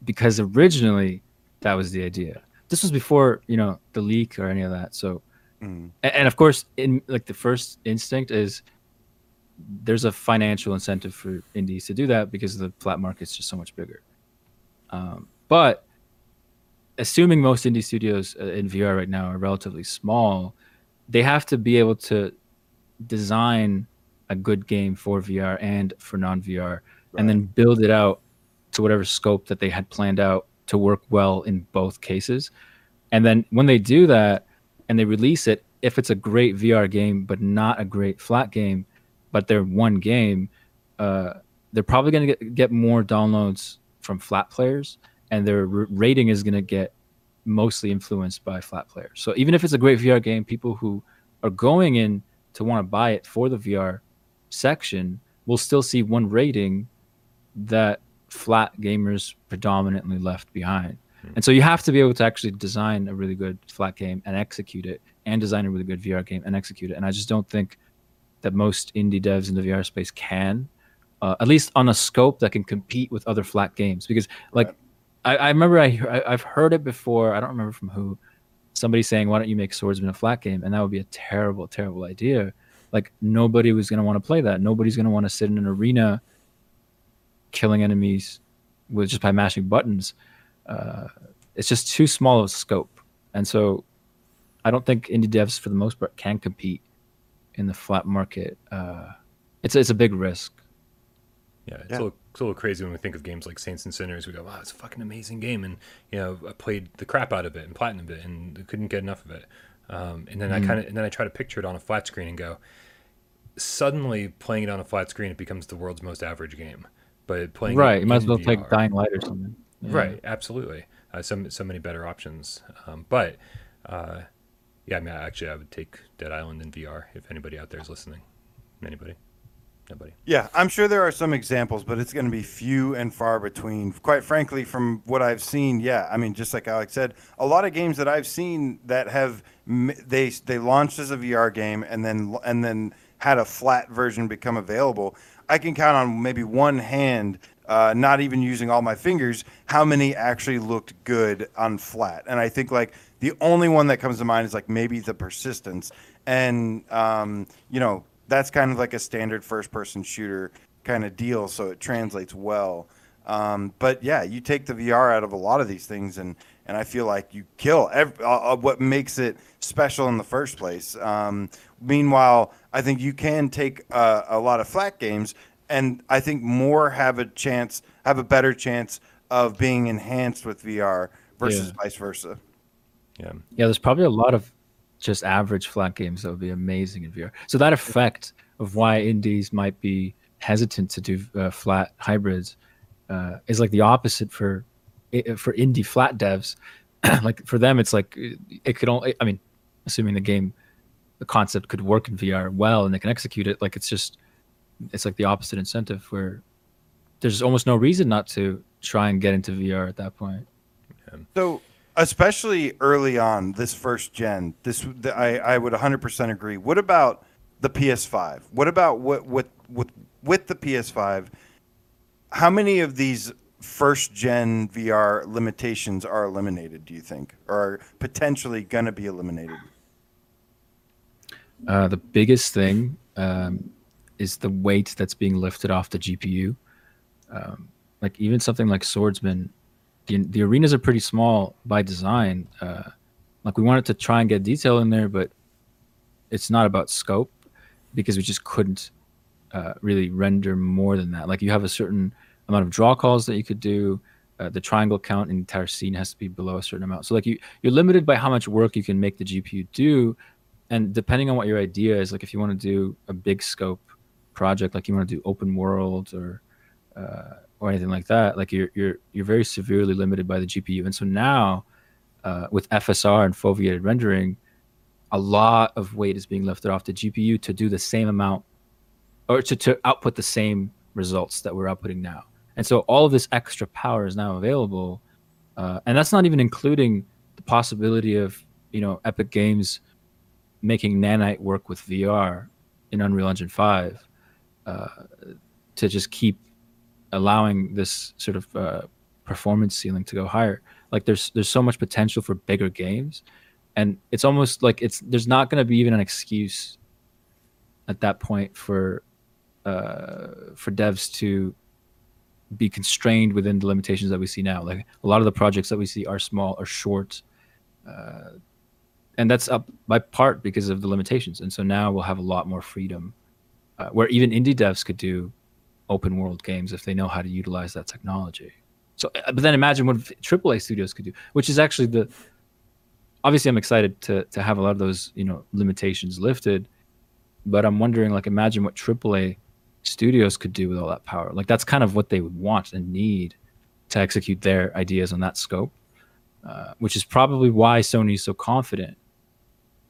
because originally that was the idea. This was before you know the leak or any of that. So, Mm. and of course, in like the first instinct is there's a financial incentive for indies to do that because the flat market's just so much bigger. Um, but assuming most indie studios uh, in VR right now are relatively small, they have to be able to design a good game for VR and for non VR, and then build it out to whatever scope that they had planned out to work well in both cases. And then when they do that and they release it, if it's a great VR game but not a great flat game, but they're one game, uh, they're probably going to get, get more downloads from flat players, and their r- rating is going to get mostly influenced by flat players. So even if it's a great VR game, people who are going in to want to buy it for the VR section we'll still see one rating that flat gamers predominantly left behind. And so you have to be able to actually design a really good flat game and execute it, and design a really good VR game and execute it. And I just don't think that most indie devs in the VR space can, uh, at least on a scope that can compete with other flat games. Because like, I, I remember I, I I've heard it before. I don't remember from who. Somebody saying, "Why don't you make Swordsman a flat game?" And that would be a terrible, terrible idea. Like nobody was going to want to play that. Nobody's going to want to sit in an arena, killing enemies, with just by mashing buttons. Uh, it's just too small of a scope, and so I don't think indie devs, for the most part, can compete in the flat market. Uh, it's it's a big risk. Yeah, it's, Yeah. A little, it's a little crazy when we think of games like Saints and Sinners. We go, wow, it's a fucking amazing game. And, you know, I played the crap out of it and platinumed it and couldn't get enough of it. Um, and then I kind of, and then I try to picture it on a flat screen and go, suddenly playing it on a flat screen, it becomes the world's most average game. But playing right, you might as well take Dying Light or something. Yeah. Right, absolutely. Uh, so so many better options. Um, but uh, yeah, I mean, actually, I would take Dead Island in VR if anybody out there is listening. Anybody? Nobody. Yeah, I'm sure there are some examples, but it's going to be few and far between. Quite frankly, from what I've seen, yeah, I mean, just like Alex said, a lot of games that I've seen that have they they launched as a VR game and then and then had a flat version become available. I can count on maybe one hand, uh, not even using all my fingers, how many actually looked good on flat. And I think like the only one that comes to mind is like maybe the persistence, and um, you know that's kind of like a standard first person shooter kind of deal, so it translates well. Um, but yeah, you take the VR out of a lot of these things, and and I feel like you kill ev- uh, uh, what makes it special in the first place. Um, meanwhile, I think you can take uh, a lot of flat games, and I think more have a chance, have a better chance of being enhanced with VR versus Yeah. vice versa. Yeah. Yeah, there's probably a lot of just average flat games that would be amazing in VR. So that effect of why indies might be hesitant to do uh, flat hybrids uh, is like the opposite for for indie flat devs. like for them, it's like it it could only. I mean, assuming the game, the concept could work in VR well and they can execute it. Like it's just, it's like the opposite incentive where there's almost no reason not to try and get into VR at that point. So, especially early on, this first gen, this the, I I would 100% agree. What about the PS5? What about what with with with the PS5? How many of these first gen VR limitations are eliminated? Do you think, or are potentially going to be eliminated? Uh, the biggest thing um, is the weight that's being lifted off the GPU. Um, like even something like Swordsman, the the arenas are pretty small by design. Uh, like we wanted to try and get detail in there, but it's not about scope because we just couldn't uh, really render more than that. Like you have a certain amount of draw calls that you could do. Uh, the triangle count in the entire scene has to be below a certain amount. So like you you're limited by how much work you can make the GPU do and depending on what your idea is like if you want to do a big scope project like you want to do open world or uh, or anything like that like you're you're you're very severely limited by the gpu and so now uh, with fsr and foveated rendering a lot of weight is being lifted off the gpu to do the same amount or to, to output the same results that we're outputting now. And so all of this extra power is now available uh, and that's not even including the possibility of you know epic games making nanite work with vr in unreal engine 5 uh, to just keep allowing this sort of uh, performance ceiling to go higher like there's there's so much potential for bigger games and it's almost like it's there's not going to be even an excuse at that point for uh, for devs to be constrained within the limitations that we see now. Like a lot of the projects that we see are small, are short, uh, and that's up by part because of the limitations. And so now we'll have a lot more freedom, uh, where even indie devs could do open world games if they know how to utilize that technology. So, uh, but then imagine what AAA studios could do, which is actually the. Obviously, I'm excited to to have a lot of those you know limitations lifted, but I'm wondering like imagine what AAA studios could do with all that power. Like that's kind of what they would want and need to execute their ideas on that scope, uh, which is probably why Sony is so confident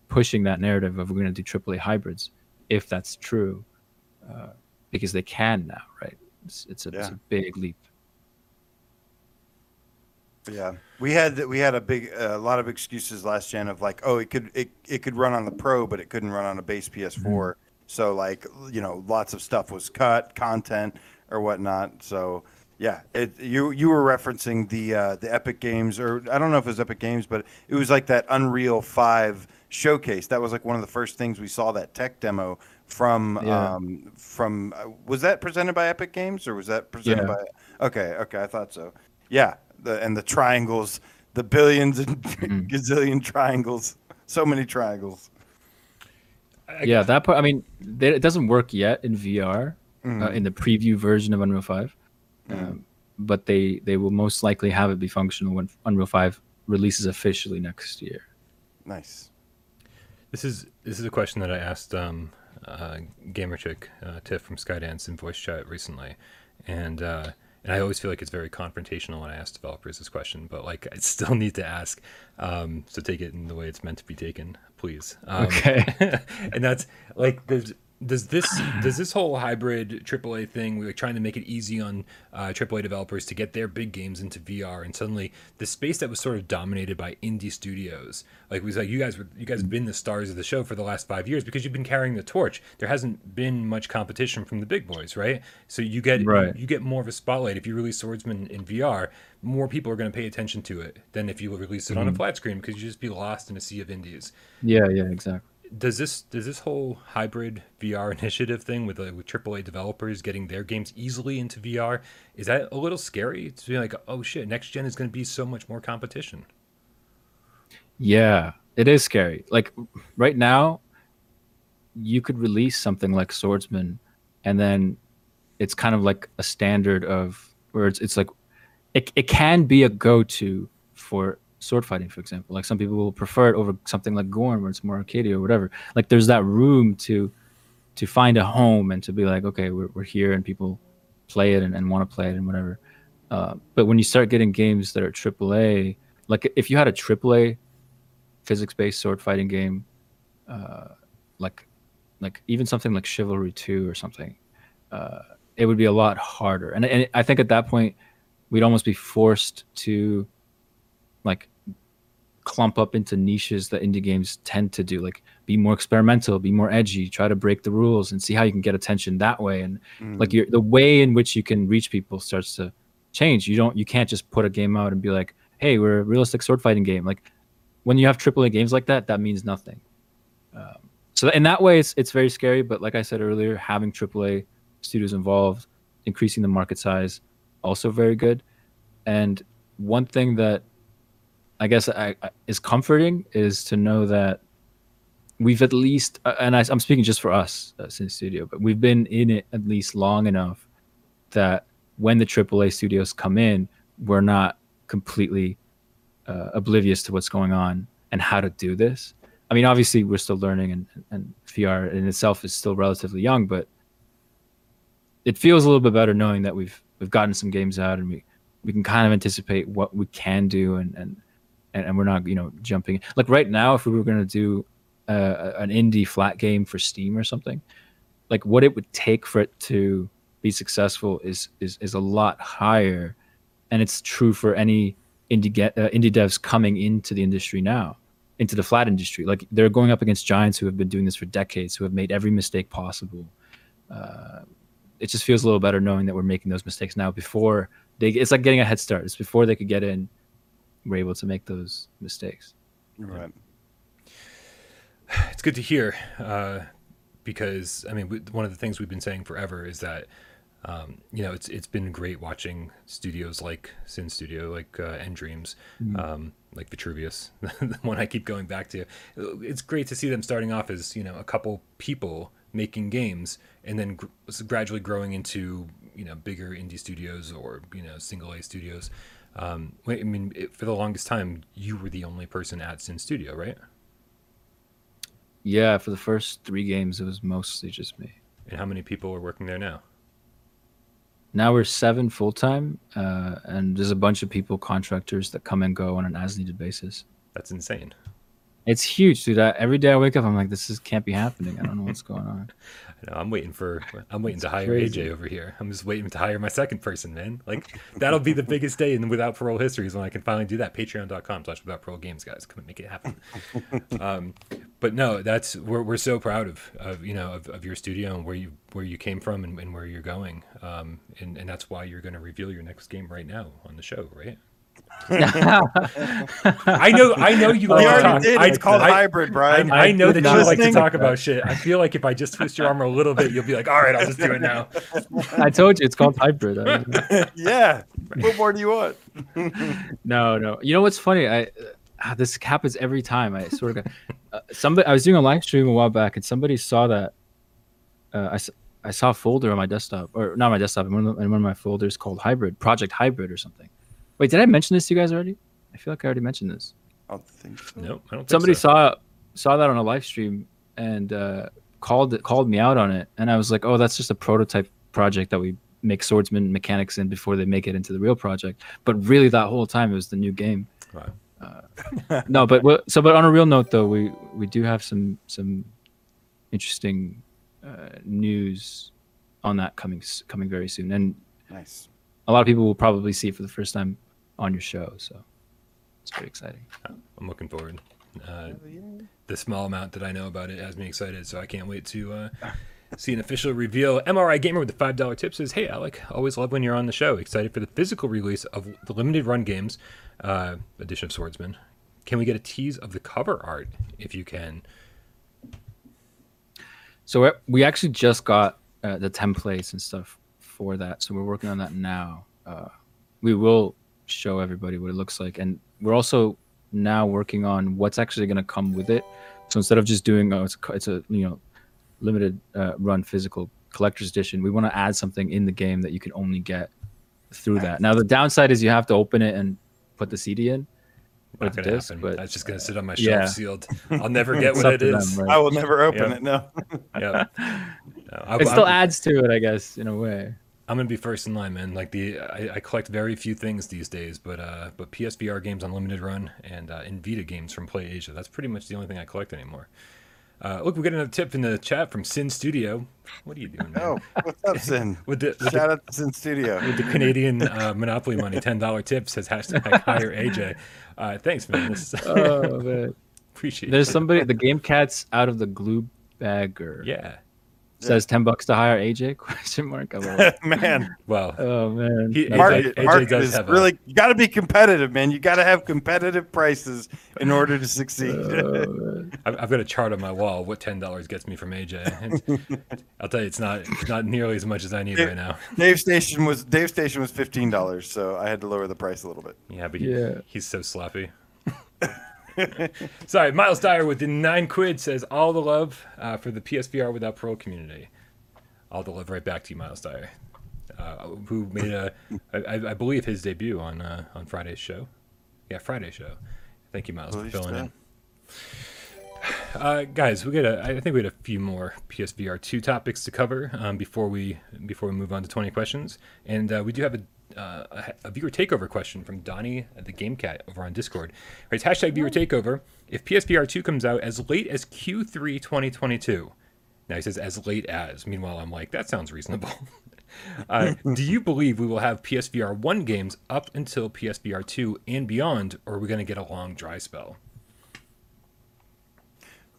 pushing that narrative of we're going to do AAA hybrids, if that's true, uh, because they can now, right? It's, it's, a, it's a big leap. Yeah, we had we had a big a lot of excuses last gen of like, oh, it could it, it could run on the Pro, but it couldn't run on a base PS4. So like, you know, lots of stuff was cut, content or whatnot. So yeah, it you you were referencing the uh, the Epic Games, or I don't know if it was Epic Games, but it was like that Unreal Five showcase. That was like one of the first things we saw that tech demo from Yeah. um from uh, was that presented by Epic Games or was that presented Yeah. by Okay, okay, I thought so. Yeah, the and the triangles, the billions and Mhm. gazillion triangles, so many triangles. Yeah, that part. I mean, they, it doesn't work yet in VR uh, Mhm. in the preview version of Unreal 5, Mhm. um, but they they will most likely have it be functional when Unreal 5 releases officially next year. Nice. This is this is a question that I asked um, uh, gamer chick uh, Tiff from Skydance in voice chat recently, and uh, and I always feel like it's very confrontational when I ask developers this question, but like I still need to ask, um, so take it in the way it's meant to be taken, please. Um, Okay. and that's like there's does this does this whole hybrid AAA thing we're trying to make it easy on uh, AAA developers to get their big games into VR and suddenly the space that was sort of dominated by indie studios like we was like you guys were you guys have been the stars of the show for the last five years because you've been carrying the torch. There hasn't been much competition from the big boys right? So you get Right. you get more of a spotlight. If you release Swordsman in VR more people are going to pay attention to it than if you release it on a flat screen because you just be lost in a sea of indies. Yeah, yeah, exactly. Does this does this whole hybrid VR initiative thing with like with AAA developers getting their games easily into VR is that a little scary? To be like, oh shit, next gen is going to be so much more competition. Yeah, it is scary. Like right now, you could release something like Swordsman, and then it's kind of like a standard of where it's it's like it it can be a go to for sword fighting, for example. Like some people will prefer it over something like Gorn, where it's more arcadey or whatever. Like there's that room to to find a home and to be like, okay, we're we're here and people play it and, and want to play it and whatever. Uh, but when you start getting games that are AAA, like if you had a AAA physics-based sword fighting game, uh, like like even something like Chivalry Two or something, uh, it would be a lot harder. And and I think at that point, we'd almost be forced to clump up into niches that indie games tend to do like be more experimental be more edgy try to break the rules and see how you can get attention that way. And Mm. like the way in which you can reach people starts to change. You don't you can't just put a game out and be like hey we're a realistic sword fighting game. Like when you have AAA games like that that means nothing. Um, so in that way it's it's very scary. But like i said earlier having AAA studios involved increasing the market size also very good. And one thing that I guess I, I, is comforting is to know that we've at least, uh, and I, I'm speaking just for us, uh, Sinn Studio, but we've been in it at least long enough that when the AAA studios come in, we're not completely uh, oblivious to what's going on and how to do this. I mean, obviously, we're still learning, and, and VR in itself is still relatively young, but it feels a little bit better knowing that we've we've gotten some games out and we we can kind of anticipate what we can do and and and, and we're not you know jumping. Like right now if we were going to do uh, an indie flat game for steam or something like what it would take for it to be successful is is is a lot higher and it's true for any indie get, uh, indie devs coming into the industry now into the flat industry. Like they're going up against giants who have been doing this for decades who have made every mistake possible. Uh, it just feels a little better knowing that we're making those mistakes now before they it's like getting a head start. It's before they could get in we're able to make those mistakes Right. It's good to hear uh, because I mean we, one of the things we've been saying forever is that um, you know it's it's been great watching studios like Sinn Studio, like uh, nDreams, um, like Vitruvius, the one I keep going back to. It's great to see them starting off as you know a couple people making games and then gr- gradually growing into you know bigger indie studios or you know single A studios. Um, I mean, it, for the longest time, you were the only person at Sinn Studio, right? yeah for the first three games it was mostly just me And how many people are working there now? now we're seven full-time uh, and there's a bunch of people contractors that come and go on an as-needed basis That's insane. it's huge dude I, every day i wake up i'm like this is, can't be happening i don't know what's going on know, I'm waiting for I'm waiting to hire crazy. AJ over here. I'm just waiting to hire my second person, man. Like that'll be the biggest day in Without Parole history is when I can finally do that. Patreon.com slash Without Parole Games, guys. Come and make it happen. um, but no, that's we're, we're so proud of, of you know of, of your studio and where you where you came from and, and where you're going. Um, and, and that's why you're going to reveal your next game right now on the show, right? I know I know you We like already talk. did. I, It's called I, hybrid, Brian. I, I know that you like to talk about shit. I feel like if I just twist your arm a little bit, you'll be like, all right, I'll just do it now. i told you it's called hybrid I don't yeah. What more do you want? No, no. You know what's funny? I uh, this happens every time. I sort of uh, somebody. I was doing a live stream a while back, and somebody saw that. Uh, I, s- I saw a folder on my desktop, or not my desktop, in one, of, in one of my folders called Hybrid Project Hybrid or something. Wait, did I mention this to you guys already? I feel like I already mentioned this. I don't think so. Nope, I don't think Somebody so. saw saw that on a live stream and uh, called it called me out on it, and I was like, "Oh, that's just a prototype project that we make swordsman mechanics in before they make it into the real project." But really, that whole time it was the new game. Wow. no, but we so but on a real note though, we we do have some some interesting uh, news on that coming coming very soon, and Nice. a lot of people will probably see it for the first time on your show. So it's pretty exciting. I'm looking forward. Uh, the small amount that I know about it has me excited, so I can't wait to uh, see an official reveal. MRI Gamer with the five dollar tip says, "Hey Alex, always love when you're on the show. Excited for the physical release of the limited run games uh, edition of Swordsman. Can we get a tease of the cover art if you can?" So we- we actually just got uh, the templates and stuff for that. So we're working on that now. Uh, we will show everybody what it looks like, and we're also now working on what's actually going to come with it. So instead of just doing oh, it's a, it's a you know limited uh, run physical collector's edition, we want to add something in the game that you can only get through that. Now the downside is you have to open it and put the CD in. Not gonna disc, happen. but That's just gonna sit on my shelf Yeah. sealed. I'll never get what it is. them, right? I will never open Yeah. it. No. Yeah. No, I, it still I'm, adds to it, I guess, in a way. I'm gonna be first in line, man. Like the I, I collect very few things these days, but uh, but PSVR games on limited run and uh, and Vita games from Play Asia. That's pretty much the only thing I collect anymore. Uh, look, we got another tip in the chat from Sinn Studio. What are you doing, man? Oh, what's up, Sin? With the, with the Shout out to Sinn Studio. with the Canadian uh, Monopoly money, ten dollar tip says hashtag hire AJ. Uh, thanks, man. This, Oh man. appreciate. There's it. somebody the game cats out of the glue bagger. Yeah. Says ten bucks to hire AJ? Question mark. I man, Well, oh man. He- That's market, AJ market does is have a- really you got to be competitive, man. You got to have competitive prices in order to succeed. Oh. I've, I've got a chart on my wall. What ten dollars gets me from AJ? I'll tell you, it's not it's not nearly as much as I need right now. Dave Station was Dave Station was fifteen dollars, so I had to lower the price a little bit. Yeah, but he, Yeah. he's so sloppy. Sorry, Miles Dyer with the nine quid says all the love uh, for the PSVR without Parole community. All the love right back to you, Miles Dyer, uh, who made a, I, I believe his debut on uh, on Friday's show. Yeah, Friday's show. Thank you, Miles, for filling so. in. Uh, guys, we got a, I think we had a few more PSVR two topics to cover um, before we before we move on to twenty questions, and uh, we do have a, uh, a, a viewer takeover question from Donnie the Game Cat over on Discord. Right, it's hashtag viewer takeover. If PSVR two comes out as late as Q3 2022, now he says as late as. Meanwhile, I'm like that sounds reasonable. uh, do you believe we will have PSVR one games up until PSVR two and beyond, or are we going to get a long dry spell?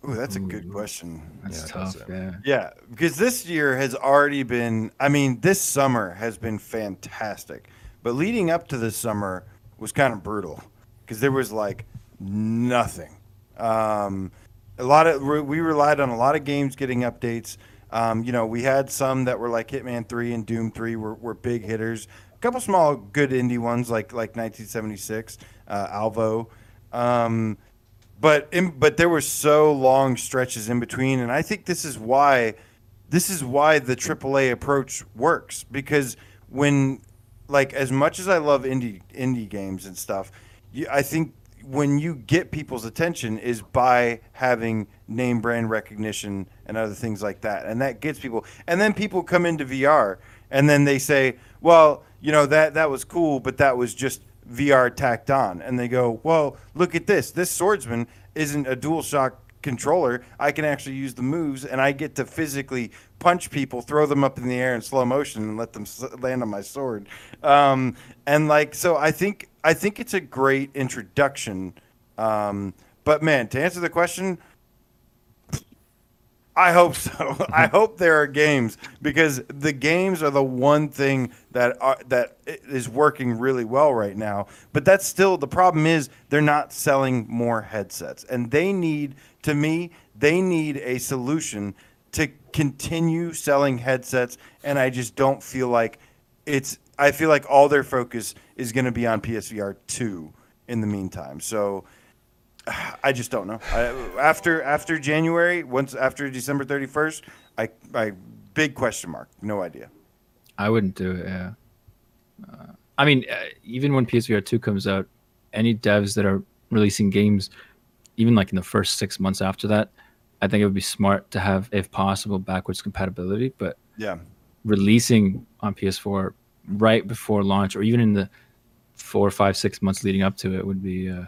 Ooh, that's a good question. That's Yeah, tough. so. Yeah. Yeah, because this year has already been. I mean, this summer has been fantastic, but leading up to this summer was kind of brutal because there was like nothing. Um, a lot of we relied on a lot of games getting updates. Um, you know, we had some that were like Hitman Three and Doom Three were, were big hitters. A couple small good indie ones like like 1976, uh, Alvo. Um, but in, but there were so long stretches in between, and I think this is why this is why the AAA approach works because when like as much as I love indie indie games and stuff, you, I think when you get people's attention is by having name brand recognition and other things like that, and that gets people. And then people come into VR and then they say, well, you know that that was cool, but that was just VR tacked on, and they go, "Well, look at this. This swordsman isn't a DualShock controller. I can actually use the moves, and I get to physically punch people, throw them up in the air in slow motion, and let them land on my sword." Um, and like, so I think I think it's a great introduction. Um, but man, to answer the question, I hope so. I hope there are games because the games are the one thing that are that is working really well right now. But that's still the problem is they're not selling more headsets, and they need to me they need a solution to continue selling headsets. And I just don't feel like it's. I feel like all their focus is going to be on PSVR two in the meantime. So. I just don't know. I, after after January, once after December thirty first, I I big question mark. No idea. I wouldn't do it. Yeah. Uh, I mean, uh, even when PSVR two comes out, any devs that are releasing games, even like in the first six months after that, I think it would be smart to have, if possible, backwards compatibility. But Yeah, releasing on PS4 right before launch, or even in the four, five, six months leading up to it, would be. Uh,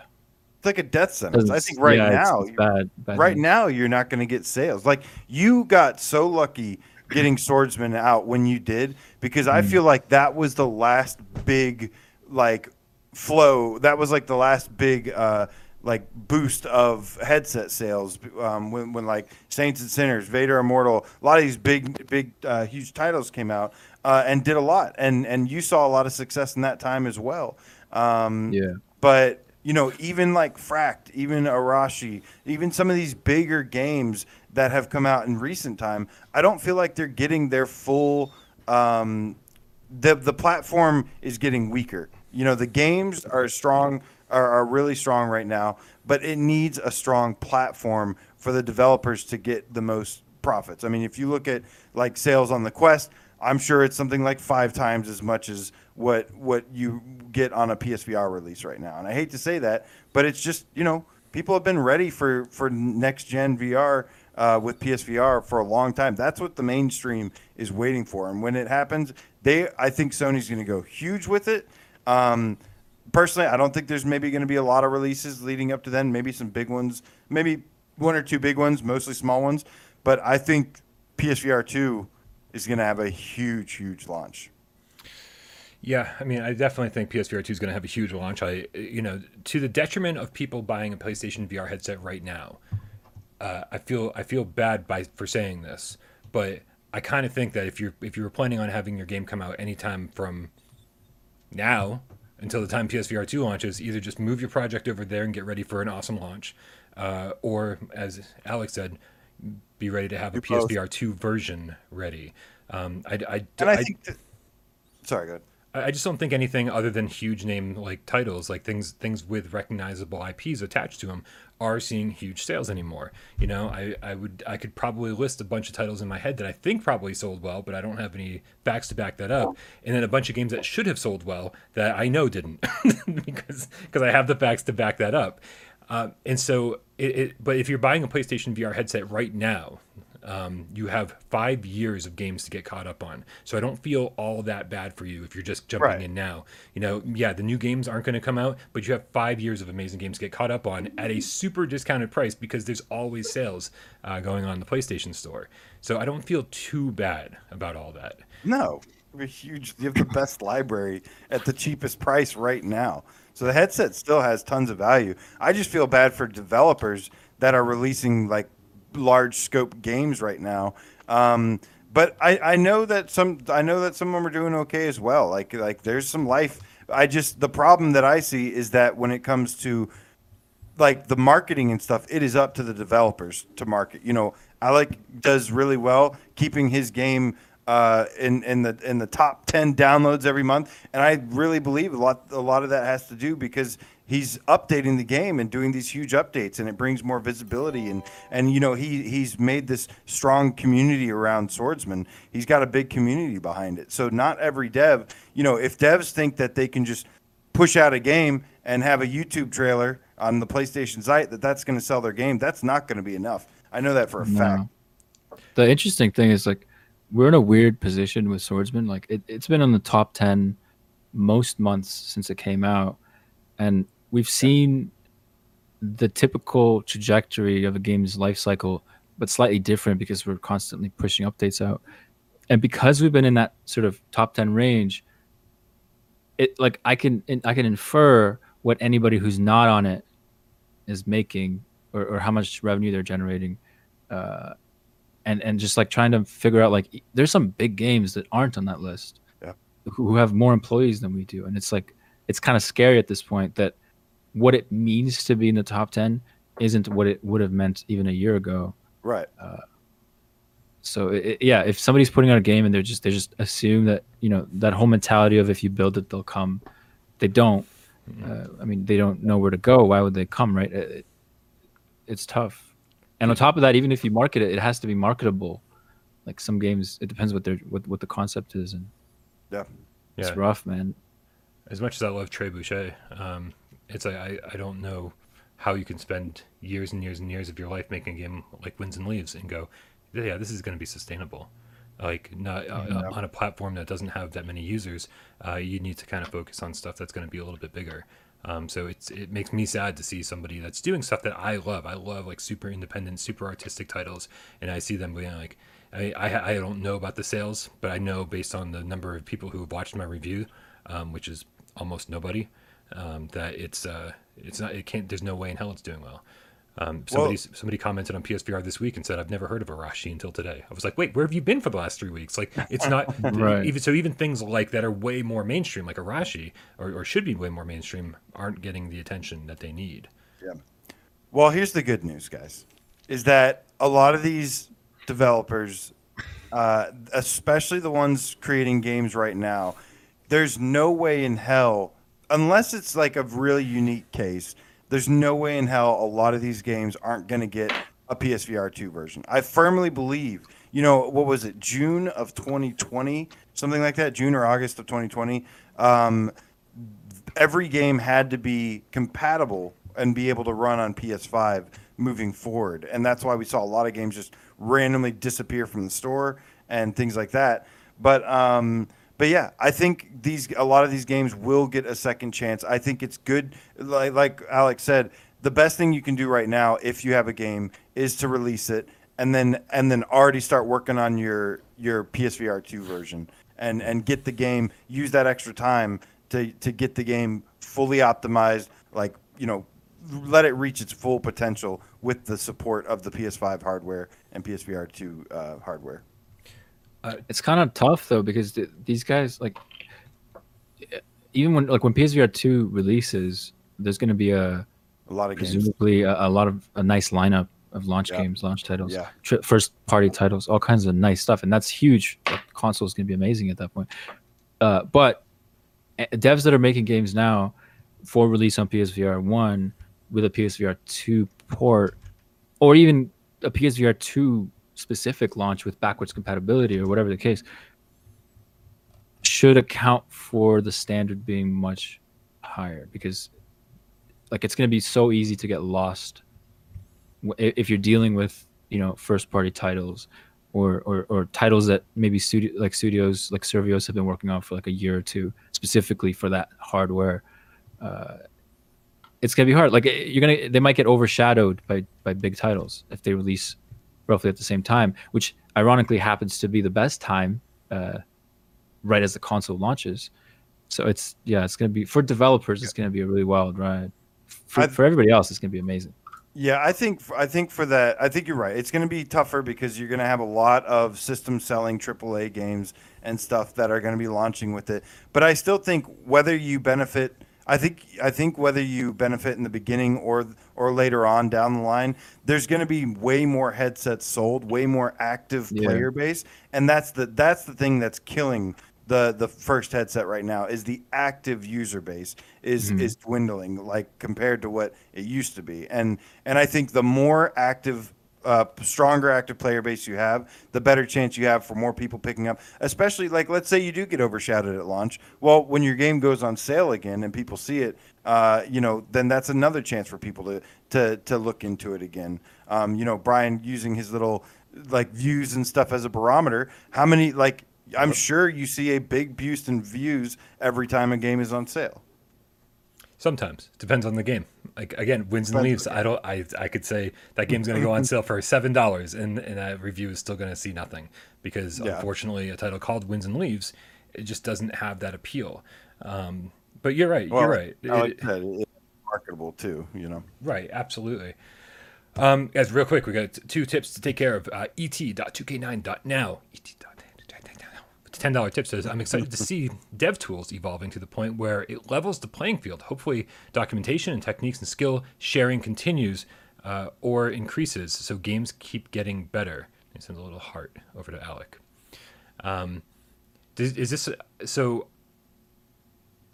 it's like a death sentence. I think right yeah, now, it's bad. bad right news. now, you're not going to get sales. Like you got so lucky getting Swordsman out when you did, because I feel like that was the last big like flow. That was like the last big. uh like boost of headset sales um, when, when like Saints and Sinners, Vader Immortal, a lot of these big big uh, huge titles came out uh, and did a lot, and and you saw a lot of success in that time as well. Um, Yeah. but you know, even like Fracked, even Arashi, even some of these bigger games that have come out in recent time, I don't feel like they're getting their full. Um, the the platform is getting weaker. You know, the games are strong, are, are really strong right now, but it needs a strong platform for the developers to get the most profits. I mean, if you look at like sales on the Quest, I'm sure it's something like five times as much as what what you get on a PSVR release right now. And I hate to say that, but it's just you know people have been ready for for next gen VR uh, with PSVR for a long time. That's what the mainstream is waiting for. And when it happens, they I think Sony's going to go huge with it. Um, personally, I don't think there's maybe going to be a lot of releases leading up to then. Maybe some big ones, maybe one or two big ones, mostly small ones. But I think PSVR two is going to have a huge, huge launch. Yeah, I mean, I definitely think PSVR 2 is going to have a huge launch. I, you know, to the detriment of people buying a PlayStation VR headset right now. Uh, I feel I feel bad by for saying this, but I kind of think that if you're if you were planning on having your game come out anytime from now until the time PSVR 2 launches, either just move your project over there and get ready for an awesome launch, uh, or as Alex said, be ready to have a. PSVR 2 version ready. Um, I, I, And I, I- think that, sorry, go ahead. I just don't think anything other than huge name like titles, like things things with recognizable IPs attached to them, are seeing huge sales anymore. You know, I, I would I could probably list a bunch of titles in my head that I think probably sold well, but I don't have any facts to back that up. And then a bunch of games that should have sold well that I know didn't because because I have the facts to back that up. Uh, and so it, it but if you're buying a PlayStation VR headset right now, um, you have five years of games to get caught up on. So I don't feel all that bad for you if you're just jumping Right. in now. You know, yeah, the new games aren't going to come out, but you have five years of amazing games to get caught up on at a super discounted price because there's always sales uh, going on in the PlayStation Store. So I don't feel too bad about all that. No, you're huge. You have the best library at the cheapest price right now. So the headset still has tons of value. I just feel bad for developers that are releasing like large scope games right now. Um, but I, I know that some I know that some of them are doing okay as well. Like like there's some life. I just the problem that I see is that when it comes to like the marketing and stuff, it is up to the developers to market. You know, Alex does really well keeping his game uh, in in the in the top ten downloads every month, and I really believe a lot a lot of that has to do because he's updating the game and doing these huge updates, and it brings more visibility and and you know he he's made this strong community around Swordsman. He's got a big community behind it. So not every dev, you know, if devs think that they can just push out a game and have a YouTube trailer on the PlayStation site that that's going to sell their game, that's not going to be enough. I know that for a fact. The interesting thing is like we're in a weird position with Swordsman. Like it, it's been on the top ten most months since it came out, and we've seen the typical trajectory of a game's life cycle, but slightly different because we're constantly pushing updates out, and because we've been in that sort of top ten range, it like I can I can infer what anybody who's not on it is making or, or how much revenue they're generating uh, and and just like trying to figure out like there's some big games that aren't on that list Yeah. who have more employees than we do. And it's like it's kind of scary at this point that what it means to be in the top 10 isn't what it would have meant even a year ago. Right. so it, yeah if somebody's putting out a game and they're just they just assume that you know that whole mentality of if you build it they'll come. They don't. Uh, i mean they don't know where to go. Why would they come right? It- it's tough and on top of that even if you market it it has to be marketable like some games it depends what they're what, what the concept is and Yeah. it's Yeah. rough man as much as I love Trebuchet, um, it's like I, I don't know how you can spend years and years and years of your life making a game like Winds and Leaves and go, yeah, this is going to be sustainable. Like not uh, Yeah. on a platform that doesn't have that many users, uh, you need to kind of focus on stuff that's going to be a little bit bigger. Um, so it's it makes me sad to see somebody that's doing stuff that I love. I love like super independent, super artistic titles, and I see them being like, I, I I don't know about the sales, but I know based on the number of people who have watched my review, um, which is almost nobody, um, that it's uh, it's not it can't. There's no way in hell it's doing well. Um, somebody somebody commented on PSVR this week and said, "I've never heard of Arashi until today." I was like, "Wait, where have you been for the last three weeks?" Like, it's not Right. even so. Even things like that are way more mainstream, like Arashi, or, or should be way more mainstream, aren't getting the attention that they need. Yeah. Well, here's the good news, guys, is that a lot of these developers, uh, especially the ones creating games right now, there's no way in hell, unless it's like a really unique case, there's no way in hell a lot of these games aren't going to get a PSVR 2 version. I firmly believe, you know, what was it, June of 2020, something like that, June or August of 2020. Um, every game had to be compatible and be able to run on PS5 moving forward. And that's why we saw a lot of games just randomly disappear from the store and things like that. But um, but yeah, I think these a lot of these games will get a second chance. I think it's good like like Alex said, the best thing you can do right now if you have a game is to release it and then and then already start working on your your PSVR 2 version and and get the game use that extra time to to get the game fully optimized like you know let it reach its full potential with the support of the PS5 hardware and PSVR 2 uh, hardware. It's kind of tough though because th- these guys like even when like when PSVR two releases, there's going to be a A lot of games. presumably a, a lot of a nice lineup of launch Yeah. games, launch titles, Yeah. tri- first party titles, all kinds of nice stuff, and that's huge. The console is going to be amazing at that point. Uh, but uh, devs that are making games now for release on PSVR one with a PSVR two port, or even a PSVR two specific launch with backwards compatibility or whatever the case, should account for the standard being much higher because like it's going to be so easy to get lost if you're dealing with you know first party titles or, or or titles that maybe studio like studios like Survios have been working on for like a year or two specifically for that hardware uh it's gonna be hard. Like you're gonna they might get overshadowed by by big titles if they release roughly at the same time which ironically happens to be the best time uh right as the console launches so it's yeah it's gonna be for developers it's gonna be a really wild ride for, I- for everybody else it's gonna be amazing Yeah, I think I think for that, I think you're right. It's going to be tougher because you're going to have a lot of system selling AAA games and stuff that are going to be launching with it. But I still think whether you benefit, I think I think whether you benefit in the beginning or or later on down the line, there's going to be way more headsets sold, way more active Yeah. player base, and that's the that's the thing that's killing the the first headset right now is the active user base is Mhm. is dwindling like compared to what it used to be and and i think the more active uh, stronger active player base you have the better chance you have for more people picking up. Especially like let's say you do get overshadowed at launch. Well when your game goes on sale again and people see it uh, you know then that's another chance for people to to to look into it again. Um, you know brian using his little like views and stuff as a barometer. How many like I'm sure you see a big boost in views every time a game is on sale. Sometimes depends on the game. Like again, winds and leaves. I don't. I I could say that game's going to go on sale for seven dollars, and and that review is still going to see nothing because yeah. unfortunately, a title called Winds and Leaves, it just doesn't have that appeal. Um, but you're right. Well, you're right. Like it, it's marketable too. You know. Right. Absolutely. Um, guys, real quick, we got two tips to take care of. Uh, et.2k9.now. Et.2k9. $10 tip says, I'm excited to see dev tools evolving to the point where it levels the playing field. Hopefully, documentation and techniques and skill sharing continues uh, or increases so games keep getting better. He sends a little heart over to Alex. Um, is, is this so?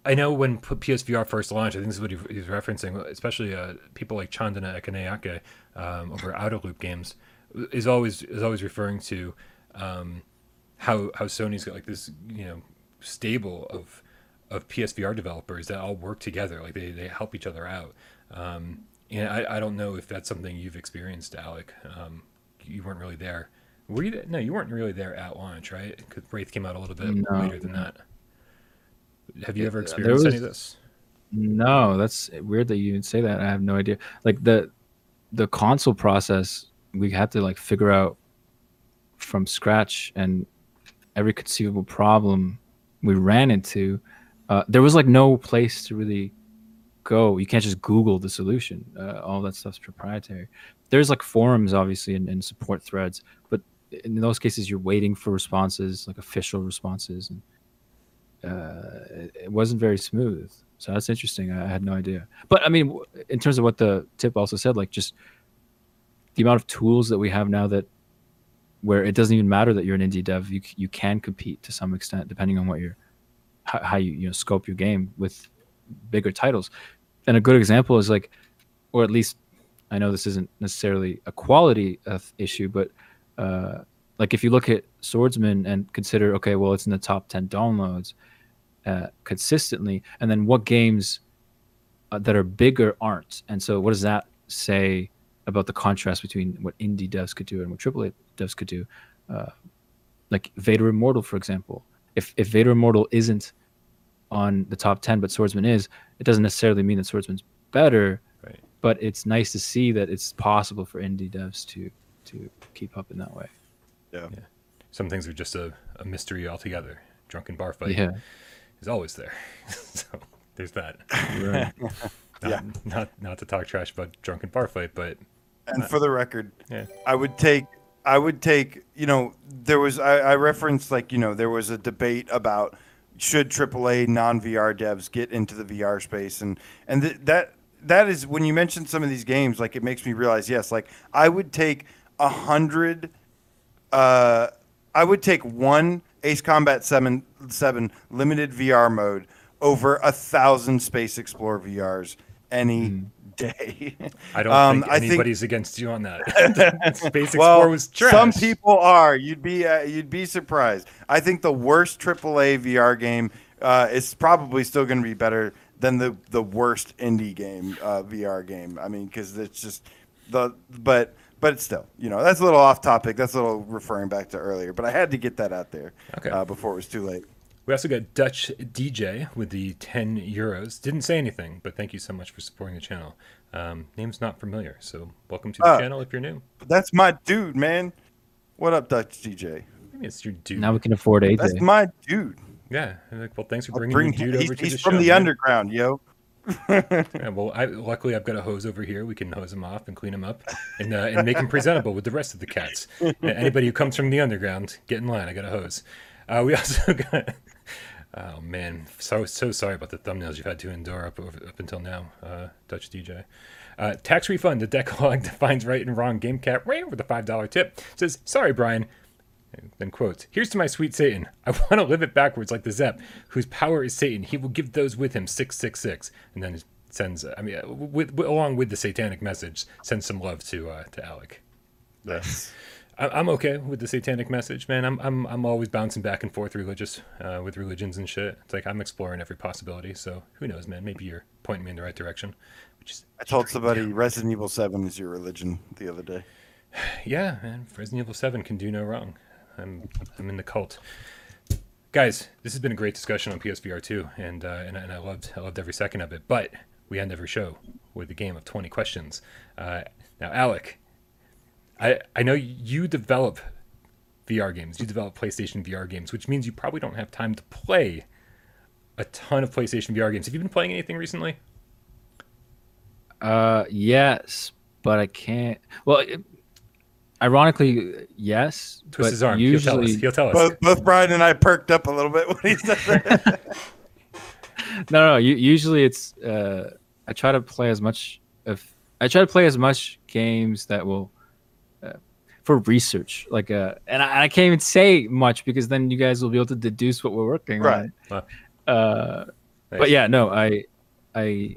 I know when PSVR first launched, I think this is what he, he's referencing, especially uh, people like Chandana Ekanayake um, over Outerloop games, is always is always referring to um, how how Sony's got like this you know stable of of PSVR developers that all work together, like they, they help each other out. Um, and I, I don't know if that's something you've experienced, Alex. Um, you weren't really there. Were you? No, you weren't really there at launch, right? Because Wraith came out a little bit No. later than that. Have you ever there experienced any of this? No, that's weird that you even say that. I have no idea. Like the the console process, we had to like figure out from scratch and every conceivable problem we ran into. Uh, there was like no place to really go. You can't just Google the solution. Uh, all that stuff's proprietary. There's like forums, obviously, and, and support threads, but in those cases, you're waiting for responses, like official responses, and uh, it, it wasn't very smooth. So that's interesting. I had no idea. But I mean, in terms of what the tip also said, like just the amount of tools that we have now that where it doesn't even matter that you're an indie dev, you you can compete to some extent depending on what you're how, how you you know scope your game with bigger titles. And a good example is like, or at least I know this isn't necessarily a quality of issue, but uh, like if you look at Swordsman and consider, okay, well, it's in the top ten downloads uh, consistently, and then what games uh, that are bigger aren't, and so what does that say about the contrast between what indie devs could do and what AAA devs could do? Uh, like Vader Immortal, for example. If if Vader Immortal isn't on the top ten, but Swordsman is, it doesn't necessarily mean that Swordsman's better. Right. But it's nice to see that it's possible for indie devs to to keep up in that way. Yeah. Some things are just a, a mystery altogether. Drunken bar fight Yeah. is always there. so there's that. Right. Not, Yeah. not not to talk trash about drunken bar fight, but And for the record, yeah. I would take I would take you know there was I, I referenced like you know there was a debate about should AAA non VR devs get into the VR space? And and th- that that is when you mention some of these games like it makes me realize yes like I would take a hundred uh I would take one Ace Combat 7 7 limited VR mode over a thousand Space Explorer VRs any day. I don't Um, think I think- anybody's against you on that. Space well, Explorer was trash. some people are. You'd be uh, you'd be surprised. I think the worst AAA VR game uh, is probably still going to be better than the the worst indie game uh, VR game. I mean, because it's just the but but it's still, you know, that's a little off topic. That's a little referring back to earlier. But I had to get that out there Okay. uh, before it was too late. We also got Dutch DJ with the 10 euros. Didn't say anything, but thank you so much for supporting the channel. Um, name's not familiar, so welcome to the Uh, channel if you're new. That's my dude, man. What up, Dutch DJ? Maybe it's your dude. now we can afford AJ. That's my dude. yeah. Like, well, thanks for bringing bring your dude he's, over to the show. he's the from show. the man. underground, yo. Yeah, well, I, luckily I've got a hose over here. We can hose him off and clean him up, and uh, and make him presentable with the rest of the cats. Anybody who comes from the underground, get in line. I got a hose. Uh, we also got. Oh man, so so sorry about the thumbnails you've had to endure up up until now, uh, Dutch DJ. Uh, tax refund. The Decalogue defines right and wrong. Game cat right with a five dollar tip says, "Sorry, Brian." And then quotes, Here's to my sweet Satan. I want to live it backwards like the Zep, whose power is Satan. He will give those with him 666. And then sends, I mean, uh, with, with, along with the satanic message, sends some love to uh, to Alec. Yes. I- I'm okay with the satanic message, man. I'm I'm I'm always bouncing back and forth religious uh, with religions and shit. It's like I'm exploring every possibility. So who knows, man? Maybe you're pointing me in the right direction. I told somebody Resident Evil 7 is your religion the other day. yeah, man. Resident Evil Seven can do no wrong. I'm I'm in the cult. Guys, this has been a great discussion on PSVR 2, and, uh, and and I loved I loved every second of it. But we end every show with a game of 20 questions. Uh, now, Alec, I I know you develop VR games. You develop PlayStation VR games, which means you probably don't have time to play a ton of PlayStation VR games. Have you been playing anything recently? Uh, yes, but I can't. Well, it, ironically, yes. Twist his arm. Usually, He'll tell us. He'll tell us. Both, both Brian and I perked up a little bit when he said that. no, no. u- Usually, it's. Uh, I try to play as much of. I try to play as much games that will. For research, like uh, and I, I can't even say much because then you guys will be able to deduce what we're working Right. on. Uh, Nice. but yeah, no, I, I.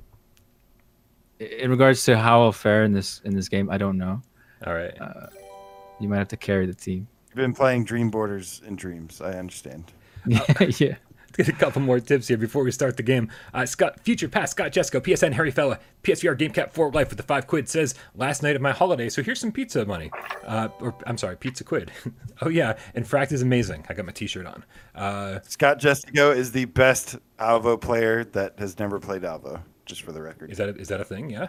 In regards to how I'll fare in this in this game, I don't know. All right. uh, You might have to carry the team. You've been playing Dream Borders in Dreams. I understand. yeah. Let's get a couple more tips here before we start the game. Uh, Scott, Future Past, Scott Jesco, PSN Harry Fella, PSVR GameCap for Life with the five quid says, last night of my holiday, so here's some pizza money. Uh, or, I'm sorry, pizza quid. oh, yeah, and Fracked is amazing. I got my t shirt on. Uh, Scott Jestigo is the best Alvo player that has never played Alvo, just for the record. is, that a, is that a thing? Yeah?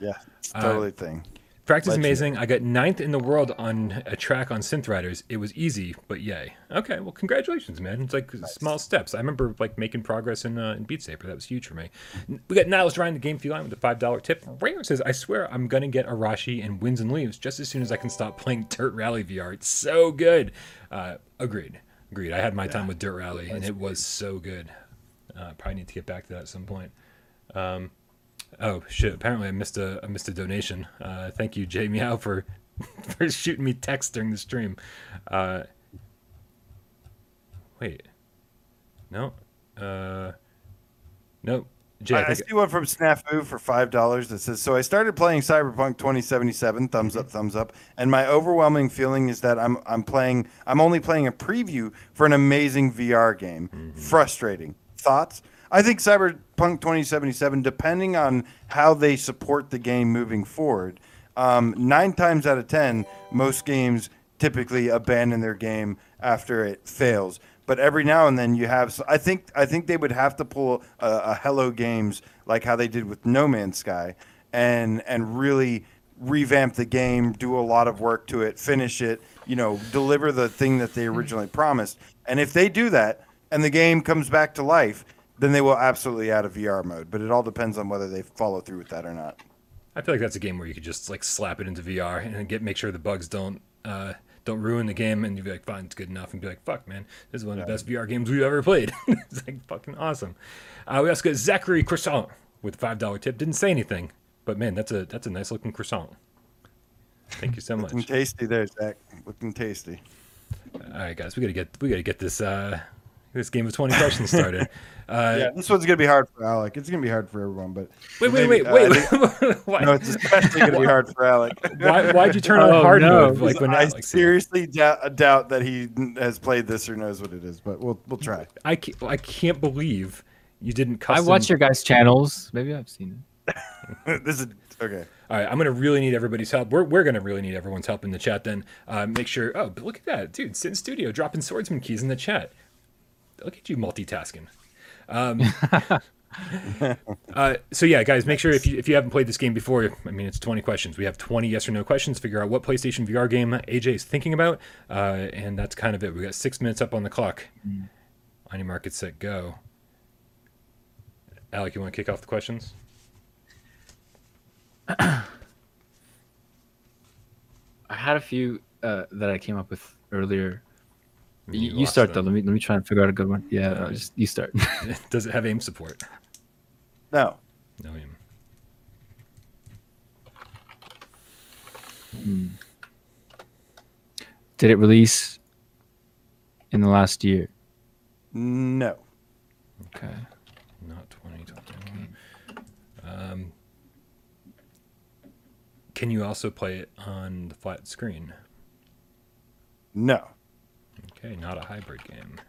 Yeah, it's Uh, totally a thing. Practice Legend. amazing. I got ninth in the world on a track on Synth Riders. It was easy, but yay. Okay, well, congratulations, man. It's like small steps. I remember like making progress in, uh, in Beat Saber. That was huge for me. We got Niles Ryan, the game fee line with a five dollar tip. Raymond says, "I swear I'm gonna get Arashi and Winds and Leaves just as soon as I can stop playing Dirt Rally VR. It's so good." Uh, agreed. Agreed. I had my time with Dirt Rally, and it was so good. Uh, probably need to get back to that at some point. Um, Oh shit! Apparently, I missed a I missed a donation. Uh, thank you, Jay Meow, for for shooting me text during the stream. Uh, wait, no, uh, no, Jay. I I, I see one from Snafu for five dollars that says, "So I started playing Cyberpunk 2077. Thumbs up, thumbs up. And my overwhelming feeling is that I'm I'm playing. I'm only playing a preview for an amazing VR game. Frustrating thoughts. I think Cyberpunk 2077, depending on how they support the game moving forward, um, nine times out of ten, most games typically abandon their game after it fails. But every now and then you have. I think I think they would have to pull a, a Hello Games like how they did with No Man's Sky, and and really revamp the game, do a lot of work to it, finish it, you know, deliver the thing that they originally promised. And if they do that, and the game comes back to life, then they will absolutely add a VR mode. But it all depends on whether they follow through with that or not. I feel like that's a game where you could just like slap it into VR and get make sure the bugs don't uh, don't ruin the game, and you'd be like, fine, it's good enough, and be like, fuck, man, this is one of the best VR games we've ever played. it's like fucking awesome. Uh, we also got Zachary Croissant with a five dollar tip. Didn't say anything, but man, that's a that's a nice looking croissant. Thank you so much. Looking tasty there, Zach. Looking tasty. All right, guys, we gotta get we gotta get this uh this game of twenty questions started. Uh, yeah, this one's gonna be hard for Alec. It's gonna be hard for everyone, but Wait, wait, maybe- wait, uh, wait. I wait. No, it's especially gonna be hard for Alec. why, why'd you turn on Oh, hard no. mode? Like when I Alex- seriously doubt, doubt that he has played this or knows what it is, but we'll we'll try. I can't, I can't believe you didn't I custom. watch your guys' channels. Maybe I've seen it. this is okay. All right, I'm gonna really need everybody's help. We're, we're gonna really need everyone's help in the chat. Then uh, make sure. Oh, but look at that, dude! Sinn Studio dropping swordsman keys in the chat. Look at you multitasking. Um, uh, so yeah, guys, make sure if you if you haven't played this game before, I mean it's 20 questions. We have 20 yes or no questions. Figure out what PlayStation VR game AJ is thinking about, uh, and that's kind of it. We got six minutes up on the clock. On your market, set, go. Alec, you want to kick off the questions? I had a few uh, that I came up with earlier. You, you lost start though. Let me let me try and figure out a good one. Yeah, uh, just you start. Does it have aim support? No, No aim. Did it release in the last year? no, Okay. Not 2021. Um, can you also play it on the flat screen? no. Okay, not a hybrid game.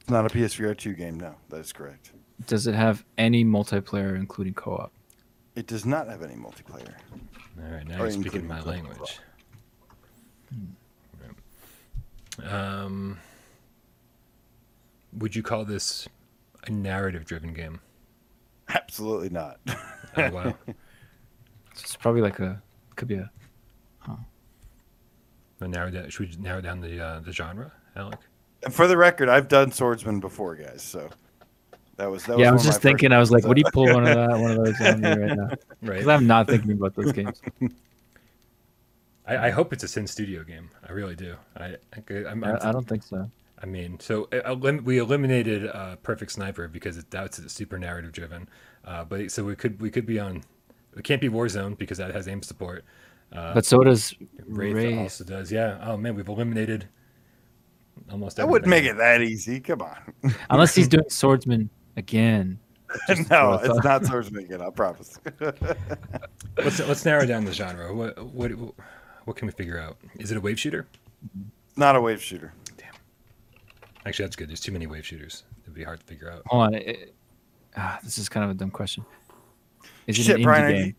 It's not a PSVR two game. No, that is correct. Does it have any multiplayer, including co-op? It does not have any multiplayer. All right, now Or you're speaking my language. Right. Um, would you call this a narrative-driven game? Absolutely not. Oh wow! So it's probably like a could be a Now narrow down, should we narrow down the uh, the genre, Alec? and for the record, I've done swordsman before, guys. So that was that yeah. I was was one of just thinking. first I was like, ones, would he uh, pull one of that, one of those on me right now? Right. I'm not thinking about those games. I, I hope it's a Sinn Studio game. I really do. I, I I'm, I'm I, I don't think so. I mean, so uh, elim- we eliminated uh, Perfect Sniper because it, that's super narrative driven. Uh, but so we could we could be on. It can't be Warzone because that has aim support. Uh, But so does Wraith, Wraith. also does. Yeah. Oh man, we've eliminated almost. That wouldn't make it that easy. Come on. Unless he's doing swordsman again. No, it's not swordsman again. I promise. Let's let's narrow down the genre. What what what can we figure out? Is it a wave shooter? not a wave shooter. Damn. Actually, that's good. There's too many wave shooters. It'd be hard to figure out. Hold on. It, it- ah, this is kind of a dumb question. Is it Shit, an indie Brian, are game?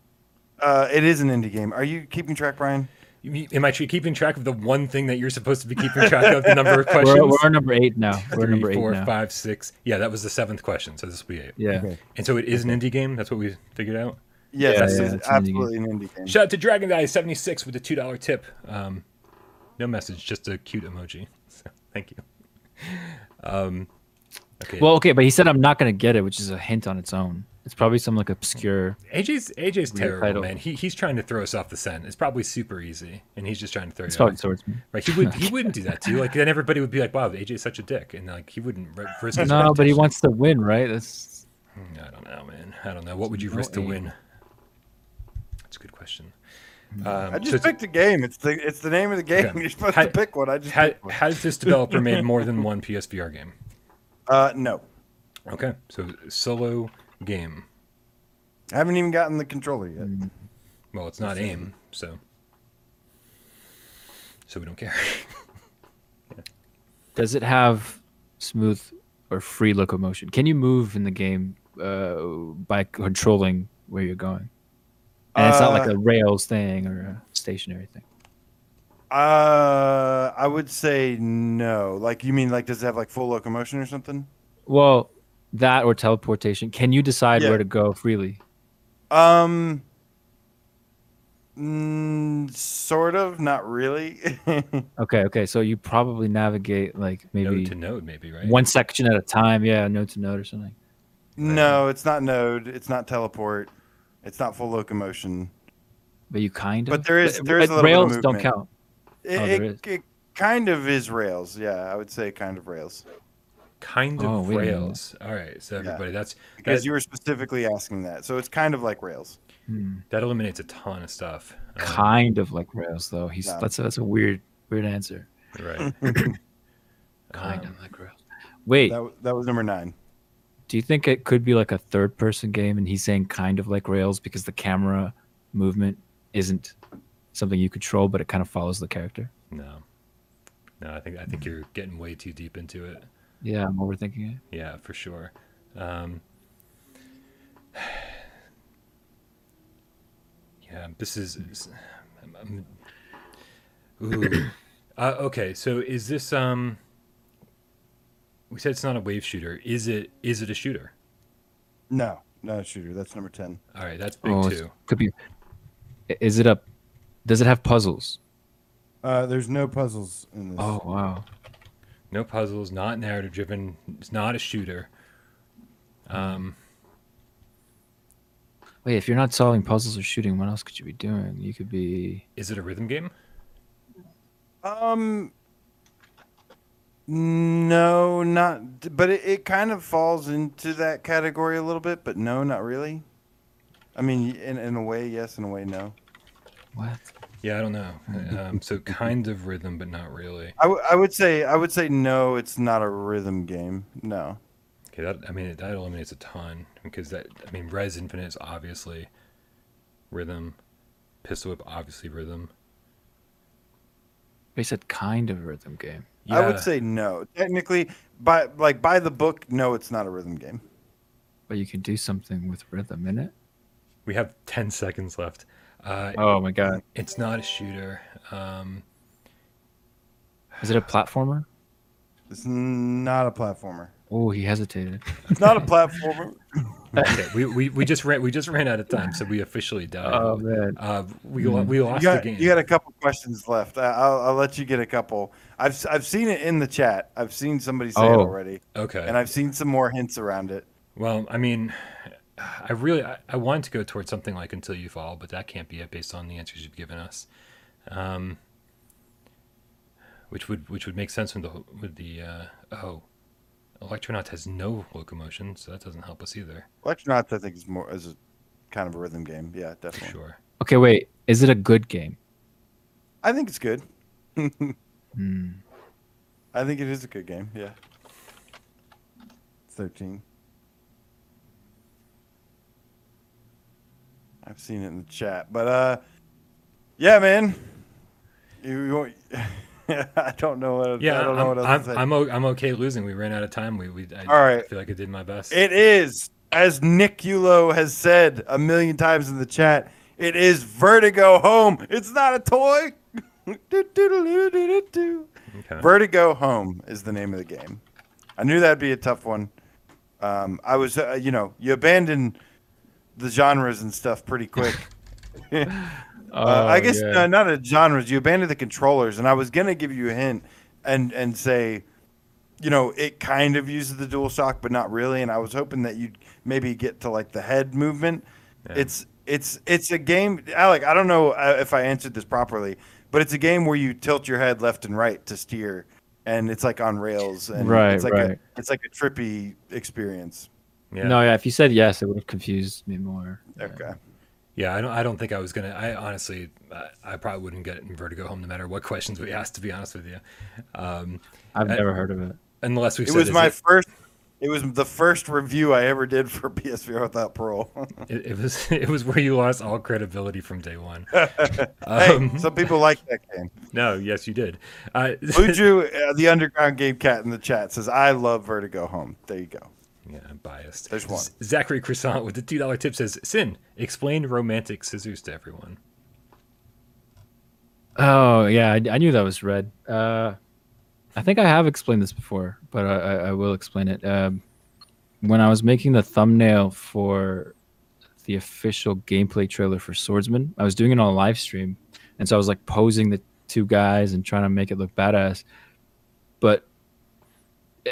You- Uh, it is an indie game. Are you keeping track, Brian? You Am I keeping track of the one thing that you're supposed to be keeping track of? The number of questions. We're, we're number eight now. We're Three, number eight four, now. five, six. Yeah, that was the seventh question. So this will be eight. Yeah. Okay. And so it is an indie game. That's what we figured out. Yes, Yeah, this yeah, is it's an indie game. absolutely an indie game. Shout out to Dragon Guy seventy six with the two dollar tip. Um, no message, just a cute emoji. So, thank you. Um, okay. Well, okay, but he said I'm not gonna get it, which is a hint on its own. It's probably some like obscure. AJ's AJ's Weird terrible, title. man. He he's trying to throw us off the scent. It's probably super easy, and he's just trying to throw It's you probably off. swordsman. Right? He would he wouldn't do that to you. Like then everybody would be like, "Wow, AJ's such a dick," and like he wouldn't risk his No, but he wants to win, right? That's Hmm, I don't know, man. I don't know. What would you risk to win? That's a good question. Um, I just so picked a game. It's the it's the name of the game. Okay. You're supposed Ha- to pick one. I just ha- picked one. has this developer made more than one PSVR game? Uh, no, Okay, so solo game. I haven't even gotten the controller yet. Well, it's not aim, so so we don't care. Does it have smooth or free locomotion? Can you move in the game uh, by controlling where you're going? And it's not like Uh, a rails thing or a stationary thing. Uh, I would say no. Like you mean like does it have like full locomotion or something? Well, that or teleportation. Can you decide Yeah. where to go freely? Um, mm, sort of, not really. Okay, okay. So you probably navigate like maybe node to node, maybe right? one section at a time. Yeah, node to node or something. no, it's not node. It's not teleport. It's not full locomotion. But you kind of. But there is- there is a but little bit of rails don't count. It, Oh, it, it kind of is rails. Yeah, I would say kind of rails kind of Oh, wait a minute. rails. All right, so Yeah. everybody, that's because that, you were specifically asking that. So it's kind of like rails. Hmm. that eliminates a ton of stuff. Um, Kind of like rails, though. He's Yeah. that's a, that's a weird weird answer. right. Kind Um, of like rails. Wait, That, that was number nine. do you think it could be like a third person game and he's saying kind of like rails because the camera movement isn't something you control but it kind of follows the character No, no, I think I think you're getting way too deep into it. Yeah i'm overthinking it Yeah, for sure. Um, yeah, this is. is- I'm- I'm- ooh. uh, okay, so is this um? We said it's not a wave shooter. Is it? Is it a shooter? No, not a shooter. That's number ten. All right, that's big oh too. could be is it a does it have puzzles Uh, there's no puzzles in this. oh wow No puzzles, not narrative driven. It's not a shooter. Um, wait if you're not solving puzzles or shooting what else could you be doing you could be is it a rhythm game? Um, no, not. But it, it kind of falls into that category a little bit. But no, not really. I mean, in in a way, yes. In a way, no. what Yeah, I don't know. Um, so kind of rhythm, but not really. I, w- I would say I would say no. It's not a rhythm game. No. Okay, that I mean that eliminates a ton because that I mean Rez Infinite is obviously rhythm, Pistol Whip obviously rhythm. they said kind of rhythm game I would say no. Technically, by like by the book, no, it's not a rhythm game. but you can do something with rhythm in it we have ten seconds left. Uh, oh my god It's not a shooter. Um, is it a platformer It's not a platformer. oh he hesitated It's not a platformer. okay, we, we, we just ran we just ran out of time, so we officially died. oh man uh, we lo- we You lost got, the game. you got a couple questions left. I- I'll, I'll let you get a couple. I've s- I've seen it in the chat. I've seen somebody say it Oh. already, okay. and I've seen some more hints around it. Well, I mean, I really I, I wanted to go towards something like Until You Fall, but that can't be it based on the answers you've given us. Um, which would which would make sense with the with the uh, oh, Electronauts has no locomotion, so that doesn't help us either. Electronauts, I think, is more is a kind of a rhythm game. Yeah, definitely. sure. okay wait is it a good game I think it's good. Hmm. I think it is a good game. Yeah. Thirteen. I've seen it in the chat, but uh, yeah, man. You, you won't- I don't know what. Yeah, I don't know I'm, what else I'm, to say. I'm, I'm okay losing. We ran out of time. We, we I All right. feel like I did my best. It is, as Nick Yulo has said a million times in the chat, it is Vertigo Home. It's not a toy. Okay. Vertigo Home is the name of the game. I knew that'd be a tough one. Um, I was, uh, you know, you abandon the genres and stuff pretty quick. Oh, Uh, I guess yeah. uh, not a genres. You abandoned the controllers, and I was gonna give you a hint and and say, you know, it kind of uses the dual shock, but not really. And I was hoping that you'd maybe get to like the head movement. Yeah. It's it's it's a game, Alec. I don't know uh, if I answered this properly, but it's a game where you tilt your head left and right to steer, and it's like on rails, and Right, it's like right. a it's like a trippy experience. Yeah. No, yeah. If you said yes, it would have confused me more. Okay. Yeah, I don't. I don't think I was gonna. I honestly, I, I probably wouldn't get Vertigo home no matter what questions we asked. To be honest with you, um, I've Uh, never heard of it. unless we It said was my it, first. It was the first review I ever did for PSVR without Parole. it, it was it was where you lost all credibility from day one. hey, Um, some people like that game. no, yes, you did. Uh, Luju, uh, the underground game cat in the chat says, "I love Vertigo Home." There you go. Yeah, I'm biased. There's one. Z- Zachary Croissant with the two dollar tip says, "Sinn, explain romantic scissors to everyone." Oh yeah, I, I knew that was red. Uh, I think I have explained this before, but I, I, I will explain it. Um, when I was making the thumbnail for the official gameplay trailer for Swordsman, I was doing it on a live stream, and so I was like posing the two guys and trying to make it look badass. But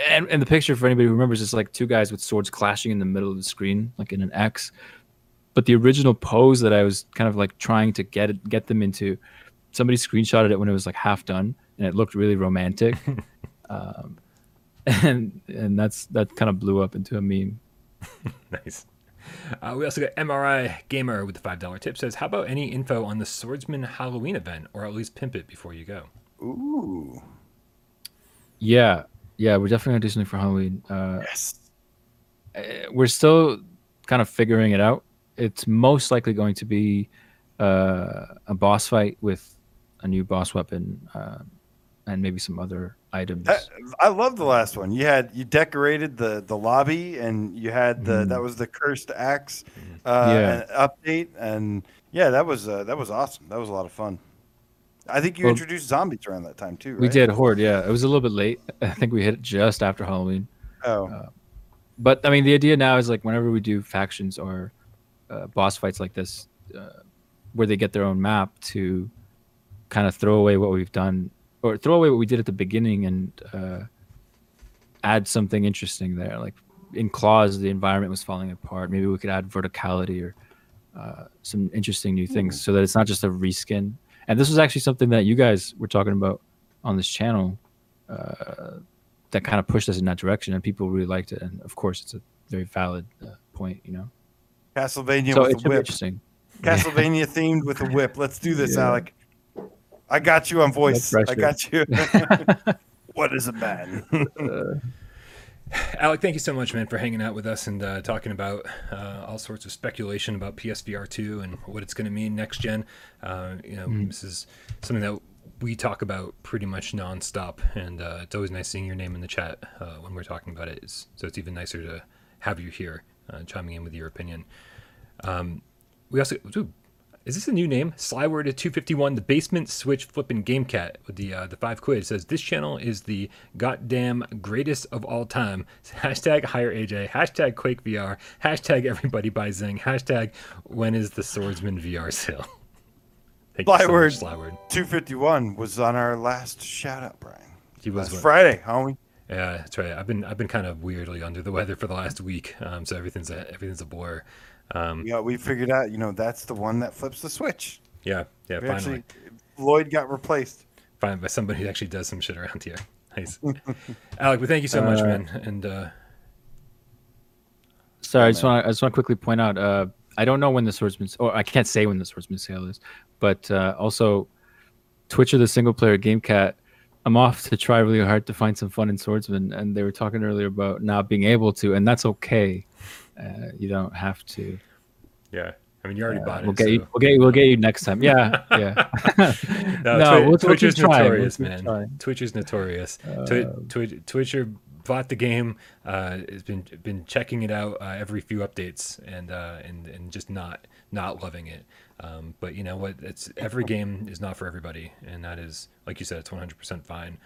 and, and the picture for anybody who remembers is like two guys with swords clashing in the middle of the screen, like in an X. But the original pose that I was kind of like trying to get it, get them into somebody screenshotted it when it was like half done and it looked really romantic um, and and that's that kind of blew up into a meme Nice. Uh, we also got MRI Gamer with the five dollar tip says, "How about any info on the Swordsman Halloween event, or at least pimp it before you go?" Ooh, yeah yeah we're definitely gonna do something for halloween uh, yes. eh, we're still kind of figuring it out it's most likely going to be uh, a boss fight with a new boss weapon uh, and maybe some other items I, I love the last one. You had you decorated the the lobby, and you had the Mm. that was the cursed axe uh, Yeah. an update, and yeah, that was uh, that was awesome. That was a lot of fun. I think you Well- introduced zombies around that time too. Right? we did horde yeah it was a little bit late i think we hit it just after halloween Oh, Uh, but I mean, the idea now is like whenever we do factions or uh, boss fights like this, uh, where they get their own map to kind of throw away what we've done or throw away what we did at the beginning and uh, add something interesting there. Like in Claws, the environment was falling apart. Maybe we could add verticality or uh, some interesting new things so that it's not just a reskin. And this was actually something that you guys were talking about on this channel. Uh, that kind of pushed us in that direction, and people really liked it. And of course, it's a very valid uh, point, you know. Castlevania so with a whip. interesting. Castlevania themed with a whip. Let's do this, Yeah. Alec. I got you on voice. I got you. what is a man? Alec, thank you so much, man, for hanging out with us and uh, talking about uh, all sorts of speculation about PSVR two and what it's going to mean next gen. Uh, you know, Mm-hmm. this is something that we talk about pretty much nonstop, and uh, it's always nice seeing your name in the chat uh, when we're talking about it. It's, so it's even nicer to have you here, uh, chiming in with your opinion. Um, we also, dude, is this a new name? Slyword at 251, the basement switch flipping game cat with the uh, the five quid It says this channel is the goddamn greatest of all time. Hashtag hire AJ, hashtag Quake VR, hashtag everybody buy Zing, hashtag when is the swordsman VR sale? Thank you so much, Slyword. 251 was on our last shout out, Brian. He was Last Friday, homie. Yeah, that's right. I've been I've been kind of weirdly under the weather for the last week, um, so everything's a, everything's a blur. Um, Yeah, we figured out, you know, that's the one that flips the switch. yeah, yeah. We Finally, actually, Lloyd got replaced. finally, by somebody who actually does some shit around here. Nice, Alec. But thank you so much, Uh, man. And uh, Sorry, Yeah, I just want I just want to quickly point out. Uh, I don't know when the swordsman's, or I can't say when the swordsman sale is, but uh, also, Twitcher the single player game cat. I'm off to try really hard to find some fun in swordsman, and they were talking earlier about not being able to, and that's okay. Uh, you don't have to. yeah, I mean, you already Uh, bought it. we'll get you. We'll get you. We'll get you next time. Yeah, yeah. No, no, Twi- we'll, we'll Twitcher's keep trying. We'll notorious, man. trying. is notorious. Twi- Twi- Twitcher bought the game. Uh, has been been checking it out uh, every few updates and uh, and and just not not loving it. Um, but you know what? It's every game is not for everybody, and that is like you said, it's 100 percent fine.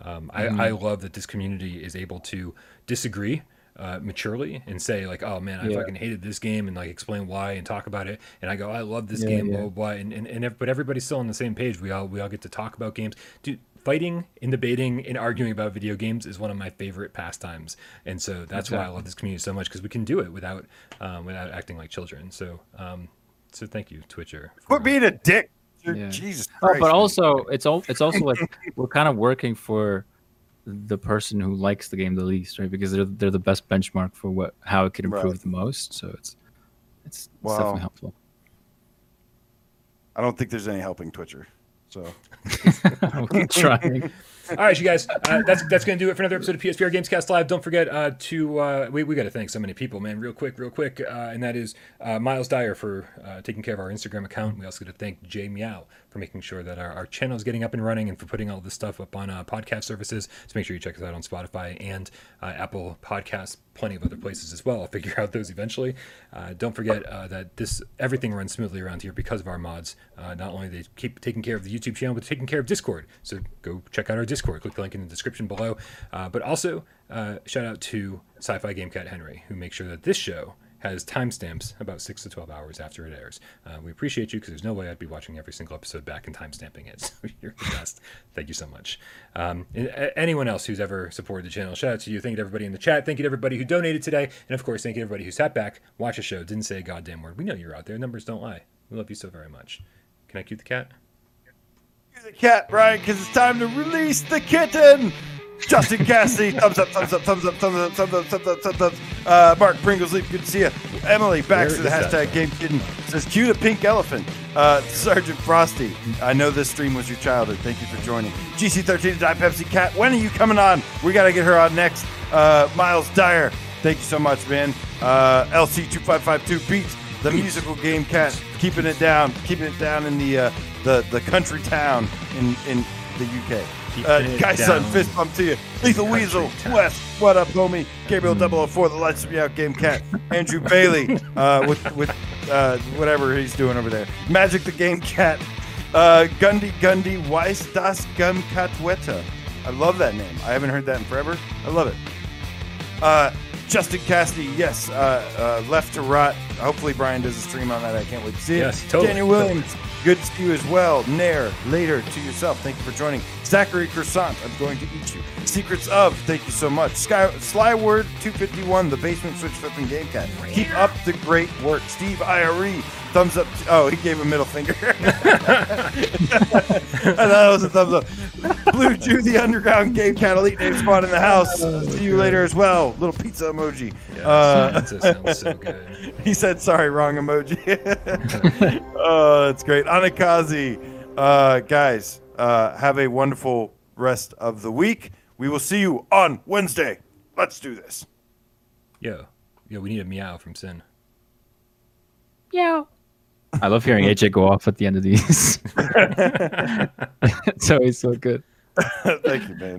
Um, Mm-hmm. I love that this community is able to disagree uh, maturely and say like, "Oh man, I Yeah. fucking hated this game," and like explain why and talk about it. And I go, "I love this Yeah, game," yeah. blah blah blah. And and, and if, but everybody's still on the same page. We all we all get to talk about games. Dude, fighting and debating and arguing about video games is one of my favorite pastimes, and so that's why I love this community so much because we can do it without um, without acting like children. So um, so thank you, Twitcher. for- Quit being a dick. Yeah. Jesus Oh, but man. also it's all it's also like we're kind of working for the person who likes the game the least, right? Because they're they're the best benchmark for what how it could improve Right. the most. So it's it's, it's definitely helpful. I don't think there's any helping Twitcher. So I'll keep trying. All right, you guys. Uh, that's that's going to do it for another episode of PSVR Gamescast Live. Don't forget uh, to uh, we we got to thank so many people, man. Real quick, real quick, uh, and that is uh, Miles Dyer for uh, taking care of our Instagram account. We also got to thank Jay Meow for making sure that our, our channel is getting up and running and for putting all this stuff up on uh, podcast services. So make sure you check us out on Spotify and uh, Apple Podcasts. Plenty of other places as well. I'll figure out those eventually. Uh, don't forget uh, that this everything runs smoothly around here because of our mods. Uh, not only they keep taking care of the YouTube channel, but taking care of Discord. So go check out our Discord. Click the link in the description below. Uh, but also shout out to Sci-Fi Game Cat Henry, who makes sure that this show has timestamps about six to twelve hours after it airs. Uh, we appreciate you because there's no way I'd be watching every single episode back and timestamping it. So you're the best. Thank you so much. Um, and a- anyone else who's ever supported the channel, shout out to you. Thank you to everybody in the chat. Thank you to everybody who donated today, and of course, thank you to everybody who sat back, watched the show, didn't say a goddamn word. We know you're out there. Numbers don't lie. We love you so very much. Can I cue the cat? You're the cat, Brian, because it's time to release the kitten. Justin Cassidy, thumbs up, thumbs up, thumbs up, thumbs up, thumbs up, thumbs up, thumbs up. Uh, Mark Pringles, good to see you. Emily, back to the that hashtag Game Kitten, says cue the pink elephant. Uh, Sergeant Frosty, I know this stream was your childhood. Thank you for joining. GC13 Die Pepsi Cat, when are you coming on? We got to get her on next. Uh, Miles Dyer, thank you so much, man. Uh, LC2552 Beats, the musical game cat, keeping it down, keeping it down in the the the country town in in the UK. Uh, Guy down. fist bump to you. Lethal Weasel. West, what up, homie? Gabriel 004, the lights me out game cat. Andrew Bailey, uh, with with uh, whatever he's doing over there. Magic the game cat. Uh, Gundy Gundy Weiss das Gun Katweta. I love that name. I haven't heard that in forever. I love it. Uh, Justin Cassidy, yes, uh, uh, left to rot. Hopefully, Brian does a stream on that. I can't wait to see it. Yes, totally, Daniel Williams, good to see you as well. Nair, later to yourself. Thank you for joining. Zachary Croissant, I'm going to eat you. Secrets of, thank you so much. Sky, Slyword 251, the basement switch flipping game cat. Keep up the great work. Steve IRE, thumbs up. oh, he gave a middle finger. I thought it was a thumbs up. Blue Jew, the underground game cat, elite name spot in the house. See you later as well. Little pizza emoji. Uh, that sounds so good. he said, sorry, wrong emoji. oh, that's great. Anakazi, uh, guys, uh, have a wonderful rest of the week. We will see you on Wednesday. Let's do this. Yo, yo, we need a meow from Sinn. Meow. I love hearing AJ go off at the end of these. it's always so good. Thank you, man.